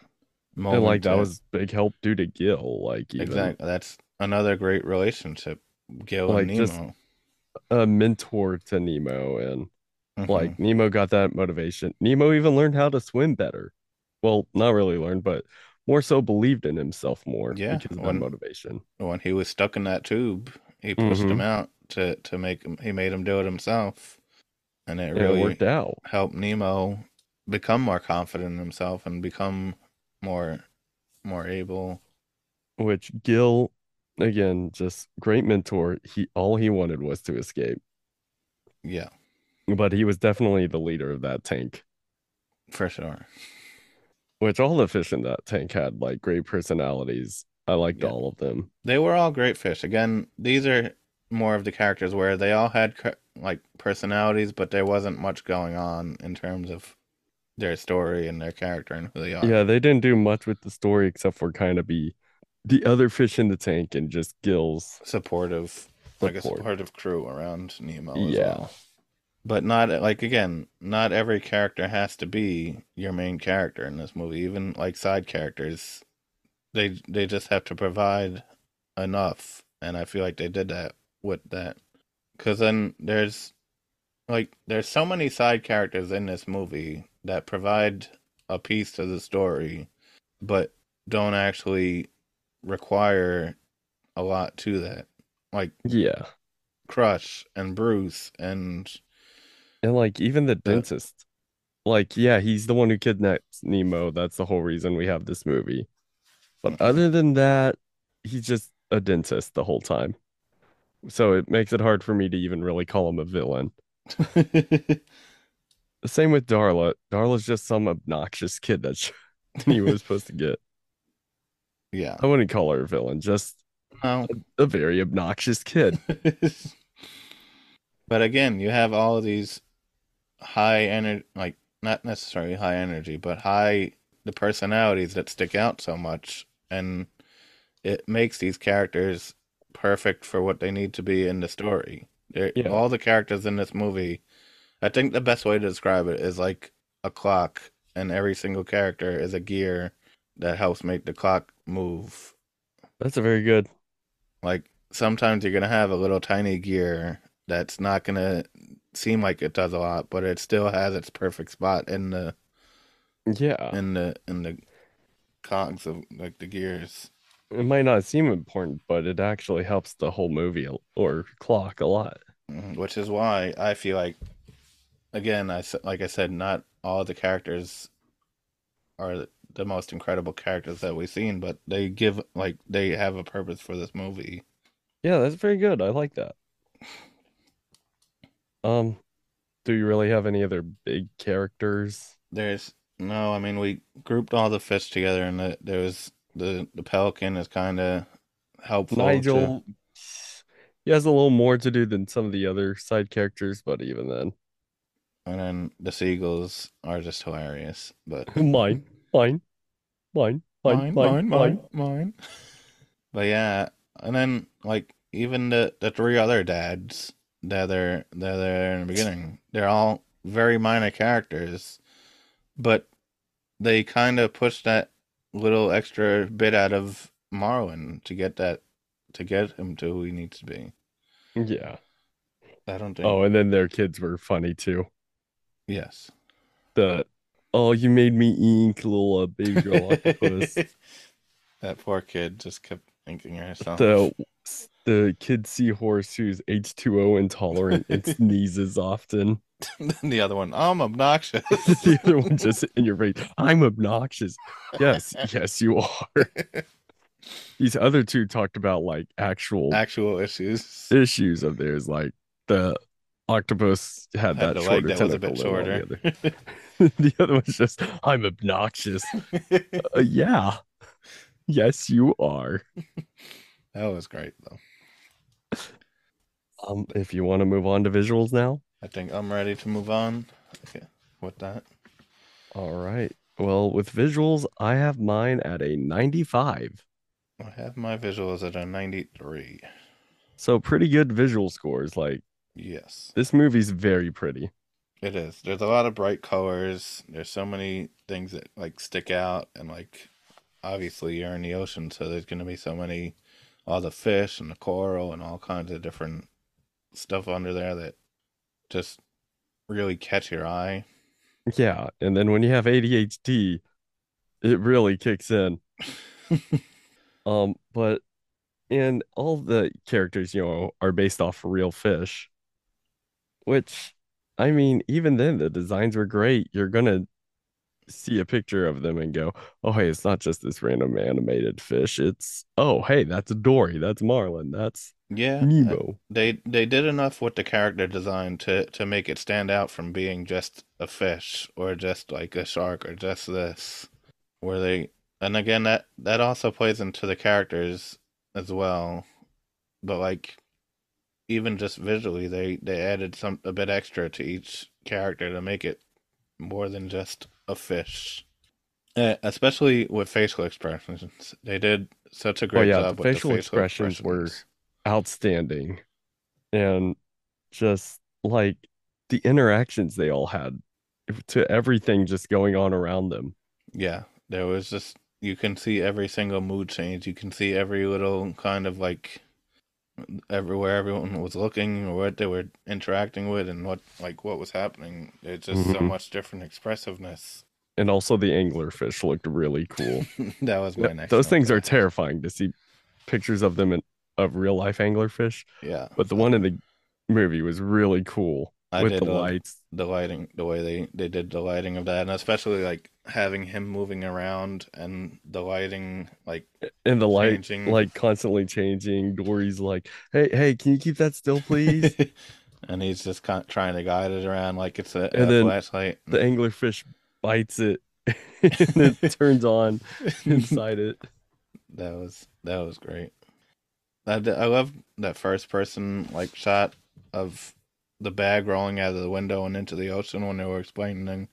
moment And like that to- was big help due to Gil. Like even Exactly. That's another great relationship, Gil Like, and Nemo. a mentor to Nemo and Mhm. like Nemo got that motivation. Nemo even learned how to swim better. Well, not really learned, but more so believed in himself more Yeah, because of when- that motivation. when he was stuck in that tube, he pushed Mhm. him out to to make him. He made him do it himself, and it And really it worked out. helped Nemo become more confident in himself and become more more able. Which Gil, again, just great mentor. He all he wanted was to escape. Yeah, But he was definitely the leader of that tank. for sure. Which all the fish in that tank had like great personalities. I liked Yeah. all of them. They were all great fish. Again, these are more of the characters where they all had like personalities, but there wasn't much going on in terms of their story and their character and who they are. Yeah, they didn't do much with the story except for kind of be the other fish in the tank and just Gil's supportive, like a Support. supportive crew around Nemo. Yeah. well. But not like again, not every character has to be your main character in this movie. Even like side characters, they they just have to provide enough, and I feel like they did that with that. Because then there's like there's so many side characters in this movie that provide a piece to the story, but don't actually require a lot to that. Like Yeah. Crush and Bruce and And like even the dentist, like, yeah, he's the one who kidnaps Nemo. That's the whole reason we have this movie. But Mhm. other than that, he's just a dentist the whole time. So it makes it hard for me to even really call him a villain. The same with Darla. Darla's just some obnoxious kid that he was supposed to get. yeah. I wouldn't call her a villain, just No. a very obnoxious kid. but again, you have all of these high energy, like not necessarily high energy, but high the personalities that stick out so much, and it makes these characters perfect for what they need to be in the story. Yeah. All the characters in this movie, I think the best way to describe it is like a clock, and every single character is a gear that helps make the clock move. That's a very good. Like sometimes you're gonna have a little tiny gear that's not gonna seem like it does a lot, but it still has its perfect spot in the Yeah. in the in the cogs of like the gears. It might not seem important, but it actually helps the whole movie or clock a lot. Mhm, Which is why I feel like, again, I like I said, not all the characters are the- the most incredible characters that we've seen, but they give like they have a purpose for this movie. Yeah, that's very good. I like that. Um, do you really have any other big characters? There's no, I mean, we grouped all the fish together, and the, there was the the pelican is kind of helpful. to- Nigel, he has a little more to do than some of the other side characters, but even then, and then the seagulls are just hilarious. But mine, mine, mine, mine, mine, mine. mine. But yeah, and then like even the the three other dads that are that are there in the beginning, they're all very minor characters, but they kind of push that little extra bit out of Marlin to get that to get him to who he needs to be. Yeah. I don't think. Oh, and then their kids were funny too. yes. The oh, you made me ink, little uh, baby girl octopus. that poor kid just kept thinking herself. the the kid seahorse who's H2O intolerant and sneezes often. the other one, I'm obnoxious. the other one just in your face. I'm obnoxious. Yes, yes, you are. These other two talked about like actual Actual issues. issues of theirs, like the octopus had, Had that shorter leg that was a tentacle bit shorter. The, other. the other one's just I'm obnoxious. Uh, yeah, yes, you are. that was great though. Um, if you want to move on to visuals now. I think I'm ready to move on. Okay, with that. All right. Well, with visuals, I have mine at a 95. I have my visuals at a 93. So pretty good visual scores. Like Yes, this movie's very pretty. it is. There's a lot of bright colors. There's so many things that like stick out, and like obviously you're in the ocean, so there's gonna be so many, all the fish and the coral and all kinds of different stuff under there that just really catch your eye. Yeah, and then when you have ADHD, it really kicks in. Um, but and all the characters, you know, are based off real fish, which I mean, even then the designs were great. You're gonna see a picture of them and go, "Oh, hey, it's not just this random animated fish. It's oh, hey, that's Dory, that's Marlin, that's Yeah, uh, Nemo." They they did enough with the character design to to make it stand out from being just a fish or just like a shark or just this. Where they and again that that also plays into the characters as well. But like even just visually they they added some a bit extra to each character to make it more than just a fish. Uh, especially with facial expressions. They did such a great yeah, job the with facial the facial expressions were- outstanding and just like the interactions they all had to everything just going on around them Yeah, there was just you can see every single mood change. You can see every little kind of like everywhere everyone was looking or what they were interacting with and what like what was happening. It's just so Mhm. much different expressiveness. and also the anglerfish looked really cool that was my next. those things are terrifying to see pictures of them in of real life anglerfish Yeah, but the one in the movie was really cool I with did the lights the lighting, the way they they did the lighting of that, and especially like having him moving around and the lighting, like and the light changing. like constantly changing dory's like hey hey can you keep that still please and he's just kind trying to guide it around like it's a, And a then flashlight. the anglerfish bites it and it turns on inside it. That was that was great. I, I love that first person like shot of the bag rolling out of the window and into the ocean when they were explaining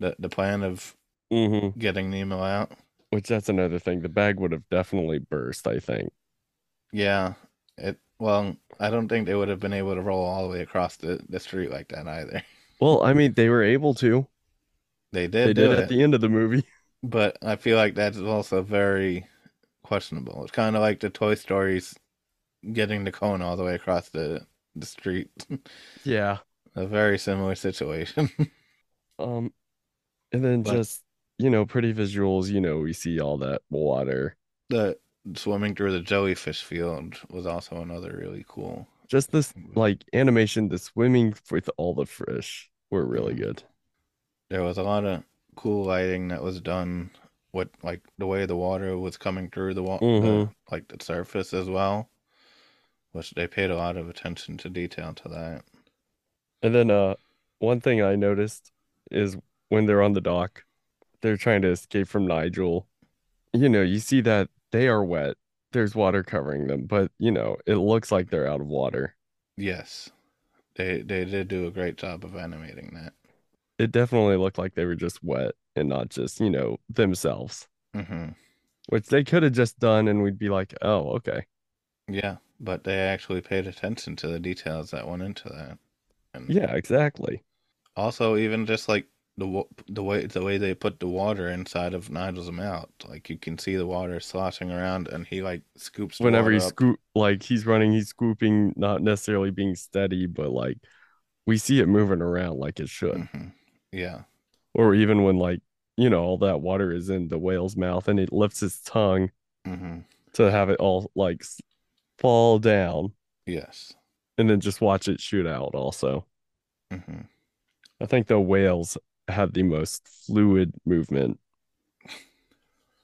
the the plan of hmm getting Nemo out. Which that's another thing. The bag would have definitely burst, I think. Yeah, it. Well, I don't think they would have been able to roll all the way across the, the street like that either. Well, I mean, they were able to. They did They did it, at the end of the movie. but I feel like that's also very questionable. It's kind of like the Toy Stories getting the cone all the way across the the street. Yeah. A very similar situation. Um, and then But- just, you know, pretty visuals, you know, we see all that water. the swimming through the jellyfish field was also another really cool. Just this like animation, the swimming with all the fish were really good. There was a lot of cool lighting that was done with like the way the water was coming through the water, Mhm. like the surface as well, which they paid a lot of attention to detail to that. And then uh one thing I noticed is when they're on the dock, they're trying to escape from Nigel. You know, you see that they are wet. There's water covering them, but you know, it looks like they're out of water. Yes, they they did do a great job of animating that. It definitely looked like they were just wet and not just, you know, themselves, hmm which they could have just done and we'd be like, "Oh, okay." Yeah, but they actually paid attention to the details that went into that. And Yeah, exactly. Also, even just like the the way the way they put the water inside of Nigel's mouth, like you can see the water sloshing around, and he like scoops Whenever up. scoop like he's running, he's scooping, not necessarily being steady, but like we see it moving around like it should. Mhm. Yeah, or even when like you know all that water is in the whale's mouth and it lifts its tongue hmm to have it all like fall down yes, and then just watch it shoot out also hmm i think the whales had the most fluid movement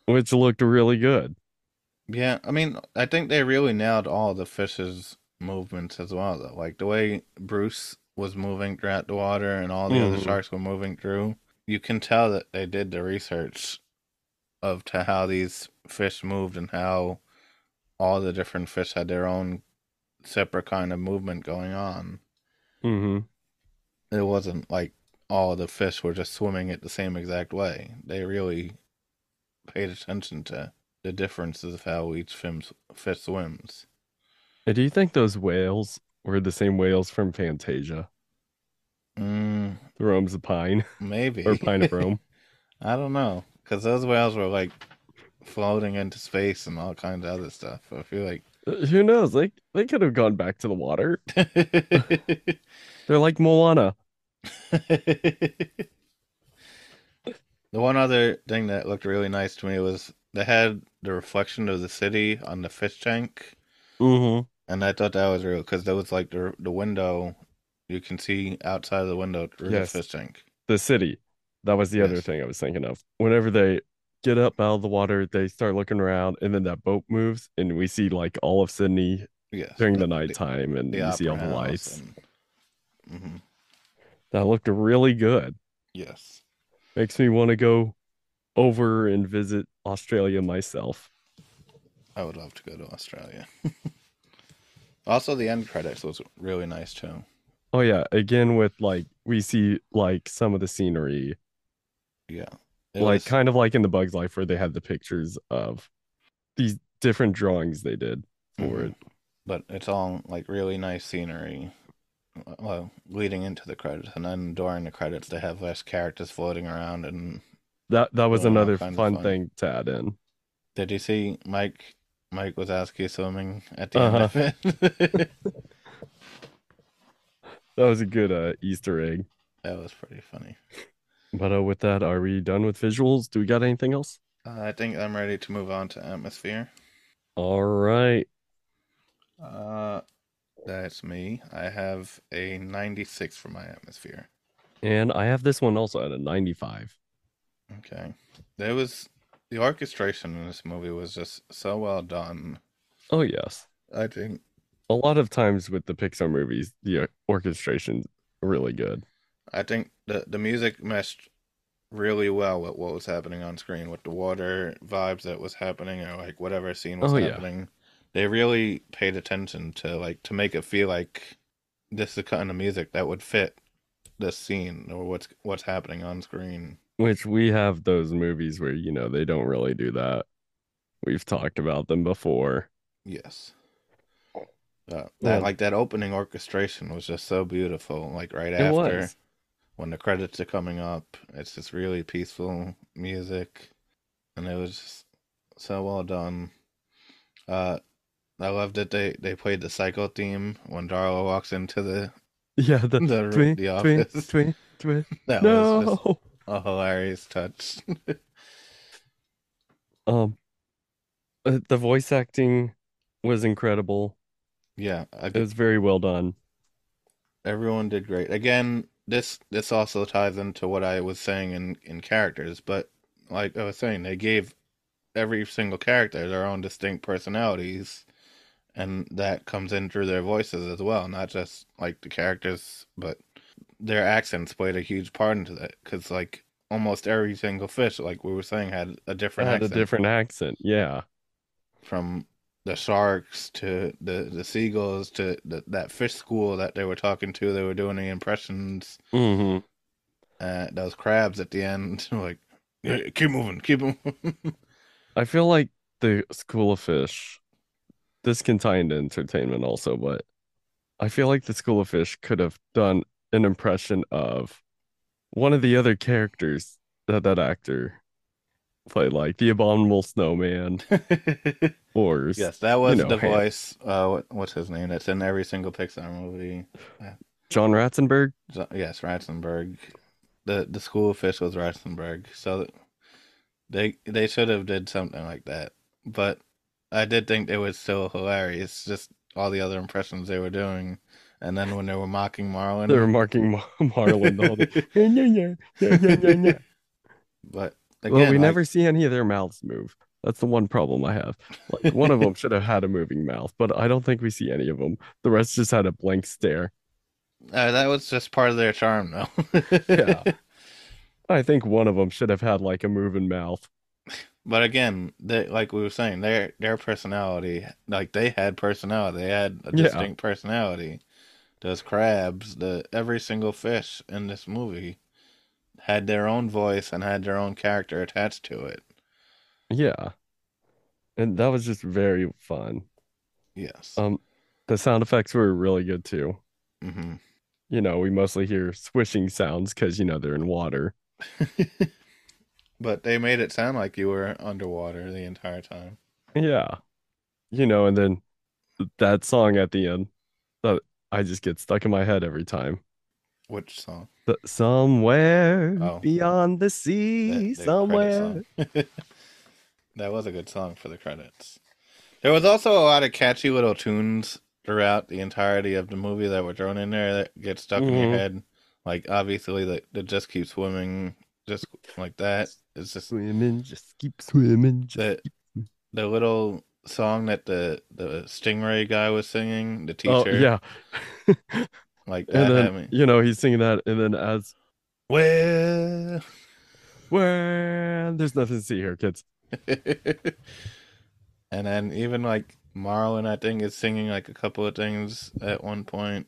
which looked really good yeah. I mean, I think they really nailed all the fish's movements as well, though. Like the way Bruce was moving throughout the water, and all the other Mhm. sharks were moving through. You can tell that they did the research of to how these fish moved and how all the different fish had their own separate kind of movement going on. hmm It wasn't like all the fish were just swimming it the same exact way. They really paid attention to the differences of how each fish, fish swims. and do you think those whales were the same whales from fantasia Mm, the rome's a pine maybe. or pine of rome I don't know. Because those whales were like floating into space and all kinds of other stuff. I feel like. Uh, who knows they they could have gone back to the water they're like moana the one other thing that looked really nice to me was they had the reflection of the city on the fish tank, hmm and I thought that was real because there was like the the window you can see outside of the window through Yes. the fish tank. the city. That was the other thing I was thinking of. Whenever they get up out of the water, they start looking around, and then that boat moves, and we see like all of Sydney Yes, during the nighttime, and the you see all the lights. and- Mhm. That looked really good. Yes, Makes me want to go over and visit Australia myself. I would love to go to Australia. also, the end credits was really nice too. Oh yeah, again with like we see like some of the scenery, Yeah, It like was- kind of like in the Bugs Life where they had the pictures of these different drawings they did for Mhm. it. but it's all like really nice scenery well leading into the credits and then during the credits they have less characters floating around and That that was another fun fun. thing to add in. did you see mike mike was Wazowski swimming at the Uh-huh. end of it That was a good uh, Easter egg. that was pretty funny But uh, with that, are we done with visuals? Do we got anything else? uh, i think i'm ready to move on to atmosphere All right. uh that's me i have a 96 for my atmosphere And I have this one also at a 95. okay there was the orchestration in this movie was just so well done Oh, yes. i think A lot of times with the Pixar movies, the orchestration's really good. I think the the music meshed really well with what was happening on screen with the water vibes that was happening or like whatever scene was Oh, yeah. happening. They really paid attention to like to make it feel like this is the kind of music that would fit this scene or what's what's happening on screen. Which we have those movies where, you know, they don't really do that. We've talked about them before. Yes. Uh, that Well- like that opening orchestration was just so beautiful. Like right It after was. When the credits are coming up, it's just really peaceful music, and it was so well done. Uh, I love that they they played the Psycho theme when Darla walks into the Yeah, the the, twin, the office. twin, twin. That was just a hilarious touch. Um, uh, the voice acting was incredible. yeah, I, It was very well done. everyone did great. Again, this this also ties into what I was saying in in characters, but like I was saying, they gave every single character their own distinct personalities, and that comes in through their voices as well, not just like the characters, but their accents played a huge part into that. Because like almost every single fish, like we were saying, had a different had a different accent. Yeah. from the sharks to the the seagulls to the, that fish school that they were talking to. They were doing the impressions. hmm Uh, those crabs at the end, like "Yeah, keep moving, keep moving. I feel like the School of Fish, this can tie into entertainment also, but I feel like the School of Fish could have done an impression of one of the other characters that that actor played, like the Abominable Snowman or yes, that was know, the Ham. voice. Uh, what, what's his name? That's in every single Pixar movie. John Ratzenberg. So- yes, Ratzenberg. The the school of fish was Ratzenberg. So they they should have did something like that. But I did think they was still hilarious. Just all the other impressions they were doing, and then when they were mocking Marlin. They were marking Mar- Marlin the whole day. Yeah, yeah, yeah, yeah, yeah, yeah, yeah. But again, Well, we like, never see any of their mouths move. That's the one problem I have. Like one of them should have had a moving mouth, but I don't think we see any of them. The rest just had a blank stare. uh, that was just part of their charm, though. Yeah. I think one of them should have had like a moving mouth. But again, they like we were saying, their their personality, like they had personality. They had a Yeah. distinct personality. Those crabs, the every single fish in this movie had their own voice and had their own character attached to it. Yeah. And that was just very fun. Yes. Um, the sound effects were really good too. hmm You know, we mostly hear swishing sounds because, you know, they're in water. but they made it sound like you were underwater the entire time. Yeah. You know, and then that song at the end that I just get stuck in my head every time. Which song? The, somewhere Oh. beyond the sea, the credit somewhere. that was a good song for the credits. There was also a lot of catchy little tunes throughout the entirety of the movie that were thrown in there that get stuck in Mhm. your head. Like obviously, the, the "Just Keep Swimming," just like that. It's just Swimming, just keep swimming. Just... the the little song that the the Stingray guy was singing. The teacher. Oh, teacher, yeah. like that. And then, you know, he's singing that, and then as Well. well, there's nothing to see here, kids. and then even like Marlin, I think, is singing like a couple of things at one point.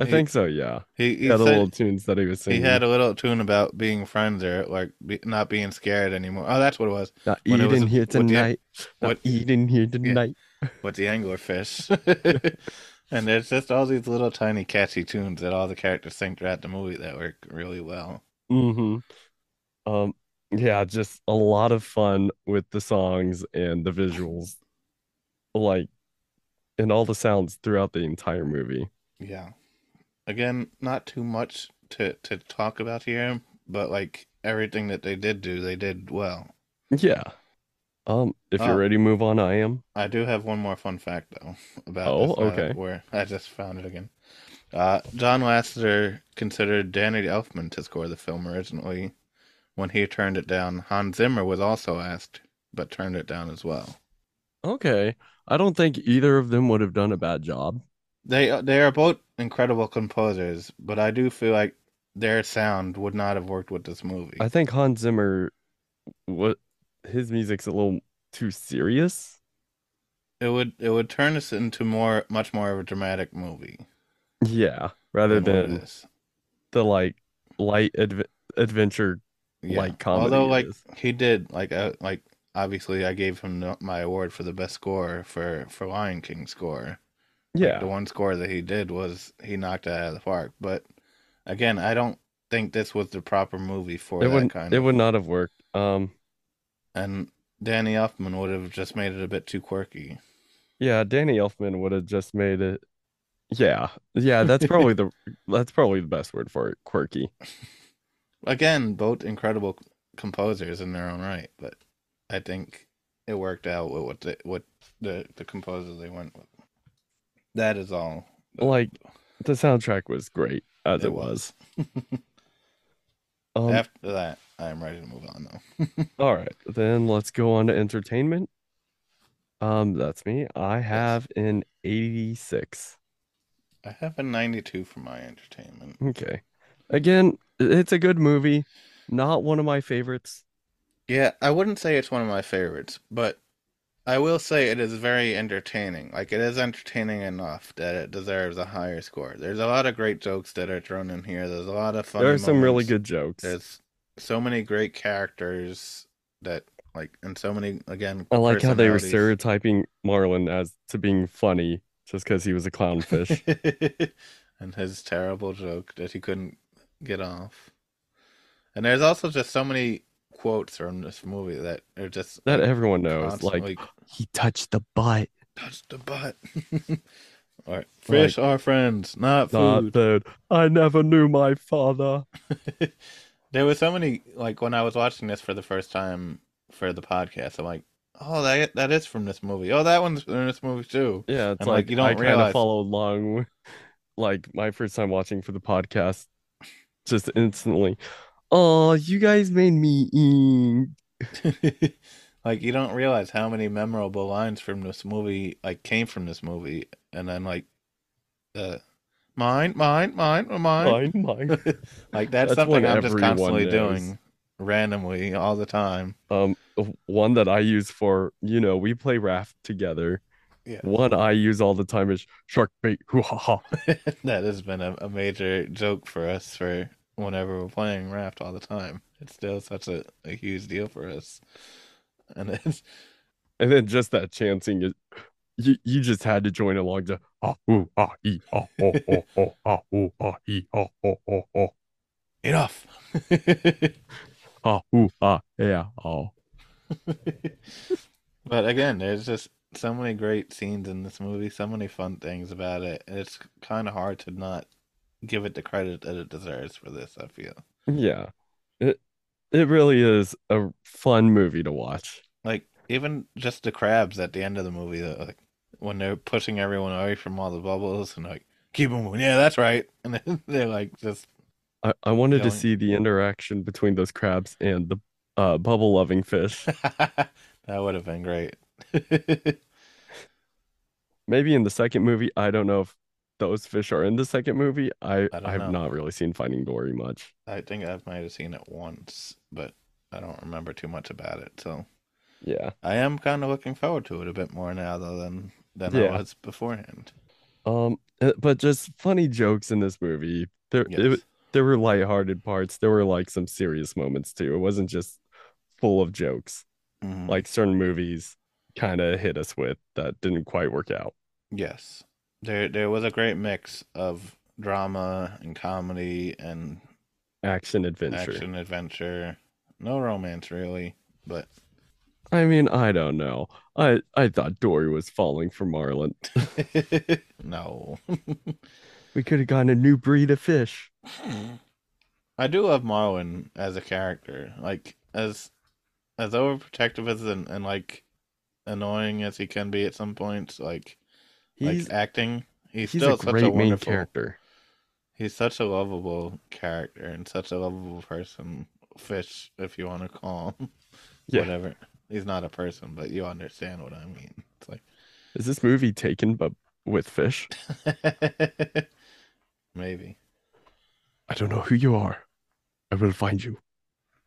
I He- think so, yeah. He He had the said- little tunes that he was singing. he had a little tune about being friends or like be, not being scared anymore. Oh, that's what it was Not when it was eating here the- tonight. Not what- eating here tonight. with the anglerfish. and there's just all these little tiny catchy tunes that all the characters sing throughout the movie that work really well. hmm Um, yeah, just a lot of fun with the songs and the visuals, like, and all the sounds throughout the entire movie. Yeah. Again, not too much to to talk about here, but like everything that they did do, they did well. Yeah. Um, if you're Oh. ready move on, I am. I do have one more fun fact though about Oh, this, uh, okay. where I just found it again. Uh, John Lasseter considered Danny Elfman to score the film originally. When he turned it down, Hans Zimmer was also asked, but turned it down as well. Okay. I don't think either of them would have done a bad job. They they are both incredible composers, but I do feel like their sound would not have worked with this movie. I think Hans Zimmer, what his music's a little too serious. It would it would turn this into more much more of a dramatic movie Yeah, rather it than the like light adv adventure. Yeah. like comedy Although like is. he did like uh, like obviously I gave him my award for the best score for for Lion King score. Like, Yeah. the one score that he did was he knocked it out of the park. But again, I don't think this was the proper movie for It that would kind it of. would not have worked. Um, And Danny Elfman would have just made it a bit too quirky. Yeah, Danny Elfman would have just made it. Yeah, yeah, that's probably the that's probably the best word for it. Quirky. Again, both incredible composers in their own right, but I think it worked out with what the, what the the composers they went with. That is all. Like the soundtrack was great as it, It was. was. Um, After that, I'm ready to move on though. all right, then let's go on to entertainment. Um, that's me. I have an 86. I have a 92 for my entertainment. Okay. Again, it's a good movie. Not one of my favorites. Yeah, I wouldn't say it's one of my favorites, but I will say it is very entertaining. Like it is entertaining enough that it deserves a higher score. There's a lot of great jokes that are thrown in here. There's a lot of fun. There are some really good jokes. There's so many great characters that like and so many again I like how they were stereotyping Marlin as to being funny just because he was a clownfish. and his terrible joke that he couldn't get off. And there's also just so many quotes from this movie that are just that like, everyone knows. Like he touched the butt, touched the butt. or fish are friends, not not food. food. I never knew my father. there were so many like when I was watching this for the first time for the podcast, I'm like, oh that that is from this movie. Oh that one's in this movie too. Yeah, it's like, like, you don't I kind realize- of followed along. Like my first time watching for the podcast, just instantly. Oh, you guys made me eat. like you don't realize how many memorable lines from this movie like came from this movie and then like uh mine mine mine mine Mine, mine. like that's, That's something i'm just constantly doing randomly all the time Um, one that I use for, you know, we play raft together. yeah One I use all the time is shark bait. Hoo ha ha. that has been a, a major joke for us for whenever we're playing raft all the time it's still such a, a huge deal for us and it's And then just that chancing is you, you just had to join along to ah ooh ah ee ah oh oh oh ah ooh ah ee ah oh oh oh enough ah ooh ah yeah oh. but again, there's just so many great scenes in this movie, so many fun things about it. It's kind of hard to not give it the credit that it deserves for this, I feel. Yeah. It it really is a fun movie to watch. Like, even just the crabs at the end of the movie, like, when they're pushing everyone away from all the bubbles and, like, keep them moving. Yeah, that's right. And then they're, like, just, I, I wanted to see the interaction between those crabs and the uh, bubble loving fish. that would have been great. Maybe in the second movie. I don't know if those fish are in the second movie. I, I have not really seen Finding Dory much. I think I might have seen it once, but I don't remember too much about it, so. Yeah. I am kind of looking forward to it a bit more now, though, than than Yeah. I was beforehand. Um, uh, but just funny jokes in this movie. There, it, there were lighthearted parts. There were like some serious moments too. It wasn't just full of jokes Mhm. like certain movies kind of hit us with that didn't quite work out. yes, there there was a great mix of drama and comedy and Action adventure. action adventure. No romance really, but I mean, I don't know. I I thought Dory was falling for Marlin. no. We could have gotten a new breed of fish. I do love Marlin as a character, like as as overprotective as and, and like annoying as he can be at some points. Like He's like acting, he's, he's still such a wonderful character. He's such a lovable character and such a lovable person. Fish, if you want to call him. Yeah. Whatever. He's not a person, but you understand what I mean. It's like Is this movie taken but with fish? maybe. I don't know who you are. I will find you.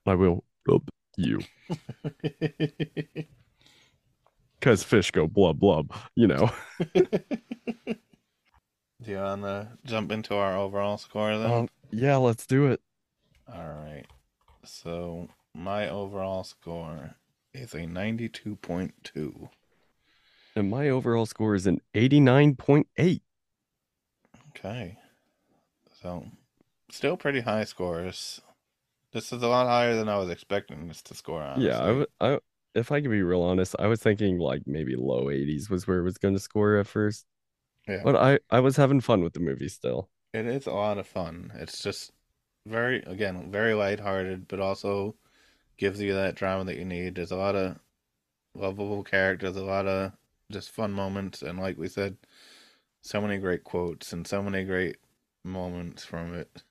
I will rub you. Because fish go blub blub, you know. Do you want to jump into our overall score then? Um, yeah, let's do it. All right. So my overall score is a 92.2. And my overall score is an 89.8. Okay. So still pretty high scores. This is a lot higher than I was expecting this to score, on. Yeah, I, w- I if I could be real honest, I was thinking like maybe low 80s was where it was going to score at first. Yeah. But I I was having fun with the movie still. It is a lot of fun. It's just very, again, very lighthearted, but also gives you that drama that you need. There's a lot of lovable characters, a lot of just fun moments, and like we said, so many great quotes and so many great moments from it.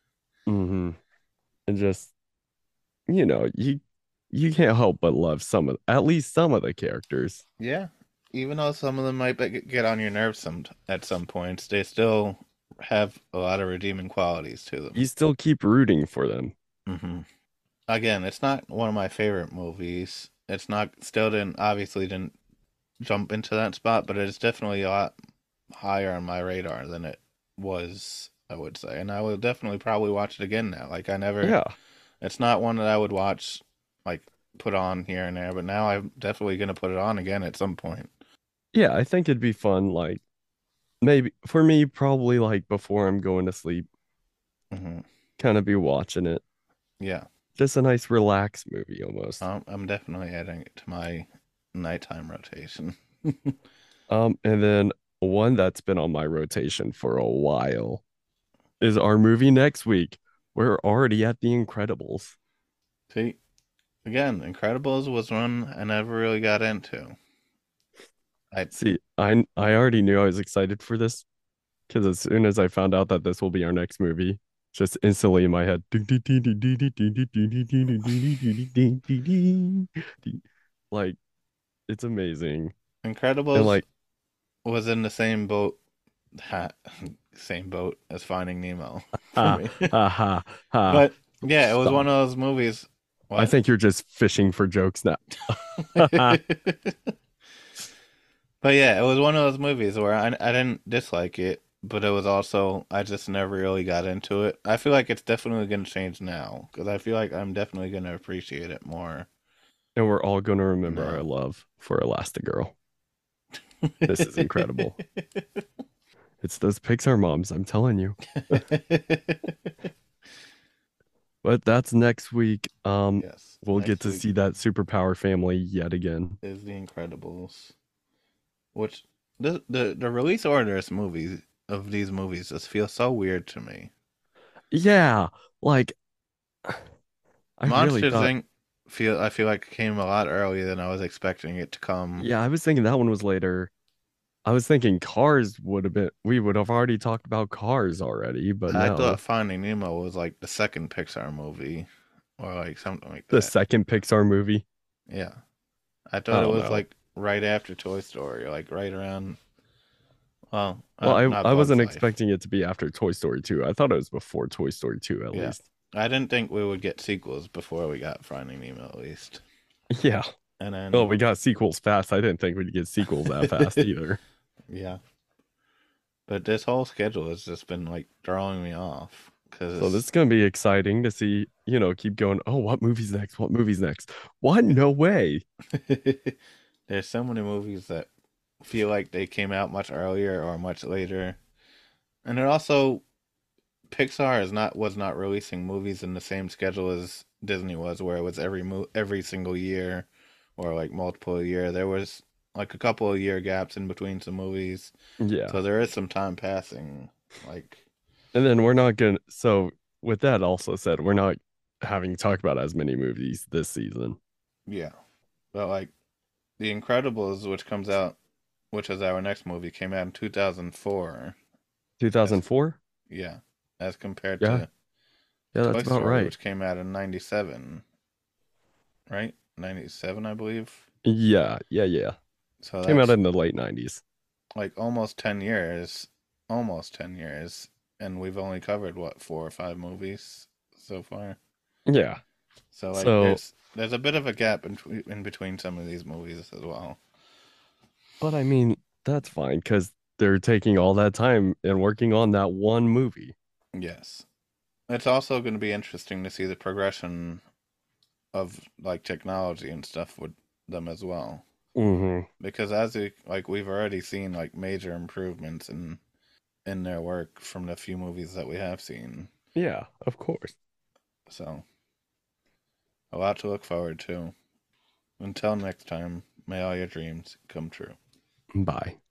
hmm And just you know, you you can't help but love some of at least some of the characters. Yeah, even though some of them might get on your nerves some at some points, they still have a lot of redeeming qualities to them. You still keep rooting for them. hmm Again, it's not one of my favorite movies. It's not still didn't obviously didn't jump into that spot, but it's definitely a lot higher on my radar than it was, I would say. And I will definitely probably watch it again now. Like I never Yeah. it's not one that I would watch like put on here and there, but now I'm definitely gonna put it on again at some point. Yeah, I think it'd be fun like maybe for me probably like before I'm going to sleep, hmm kind of be watching it. Yeah. Just a nice relaxed movie almost. Um, I'm definitely adding it to my nighttime rotation. Um, and then one that's been on my rotation for a while is our movie next week. We're already at The Incredibles. See, again, Incredibles was one I never really got into. I See, I I already knew I was excited for this because as soon as I found out that this will be our next movie, just instantly in my head, like it's amazing. Incredible. Like, was in the same boat, ha, same boat as Finding Nemo ha me. ha ha. But yeah, it was Stop. one of those movies. I think you're just fishing for jokes now. But yeah, it was one of those movies where I I didn't dislike it, but it was also I just never really got into it. I feel like it's definitely going to change now because I feel like I'm definitely going to appreciate it more. And we're all going to remember No. our love for Elastigirl. This is incredible. It's those Pixar moms, I'm telling you. But that's next week. Um, yes, we'll get to see that superpower family yet again. is The Incredibles, which the the the release orders movies of these movies just feel so weird to me. Yeah, like I really Monsters thought. Inc. feel I feel like came a lot earlier than I was expecting it to come. Yeah, I was thinking that one was later. I was thinking Cars would have been. We would have already talked about Cars already, but I no. thought Finding Nemo was like the second Pixar movie, or like something like The second Pixar movie. Yeah, I thought it oh, was know. like right after Toy Story, like right around. Well, Well, I I wasn't Life. expecting it to be after Toy Story 2. I thought it was before Toy Story 2 at Yeah. least. I didn't think we would get sequels before we got Finding Nemo, at least. Yeah. And then, Oh, we got sequels fast. I didn't think we'd get sequels that fast either. yeah. But this whole schedule has just been like throwing me off because So this is gonna be exciting to see, you know, keep going. Oh, what movie's next? What movie's next? What? No way. There's so many movies that feel like they came out much earlier or much later. And it also Pixar is not was not releasing movies in the same schedule as Disney was where it was every mo- every single year or like multiple year. There was like a couple of year gaps in between some movies. Yeah. So there is some time passing like And then we're not gonna so with that also said, we're not having to talk about as many movies this season. yeah. But like The Incredibles which comes out which is our next movie came out in 2004. 2004? Yeah. As compared Yeah, to Yeah, Toy that's about Story, right. which came out in '97, right? '97, I believe. Yeah, yeah, yeah. So Came out in the late 90s. like almost ten years, almost ten years, and we've only covered what four or five movies so far. Yeah. So like, So- there's there's a bit of a gap in, in between some of these movies as well. But I mean, that's fine because they're taking all that time and working on that one movie. Yes, it's also going to be interesting to see the progression of like technology and stuff with them as well. Mm-hmm. because as we, like we've already seen like major improvements in in their work from the few movies that we have seen Yeah, of course. so a lot to look forward to Until next time, may all your dreams come true. Bye.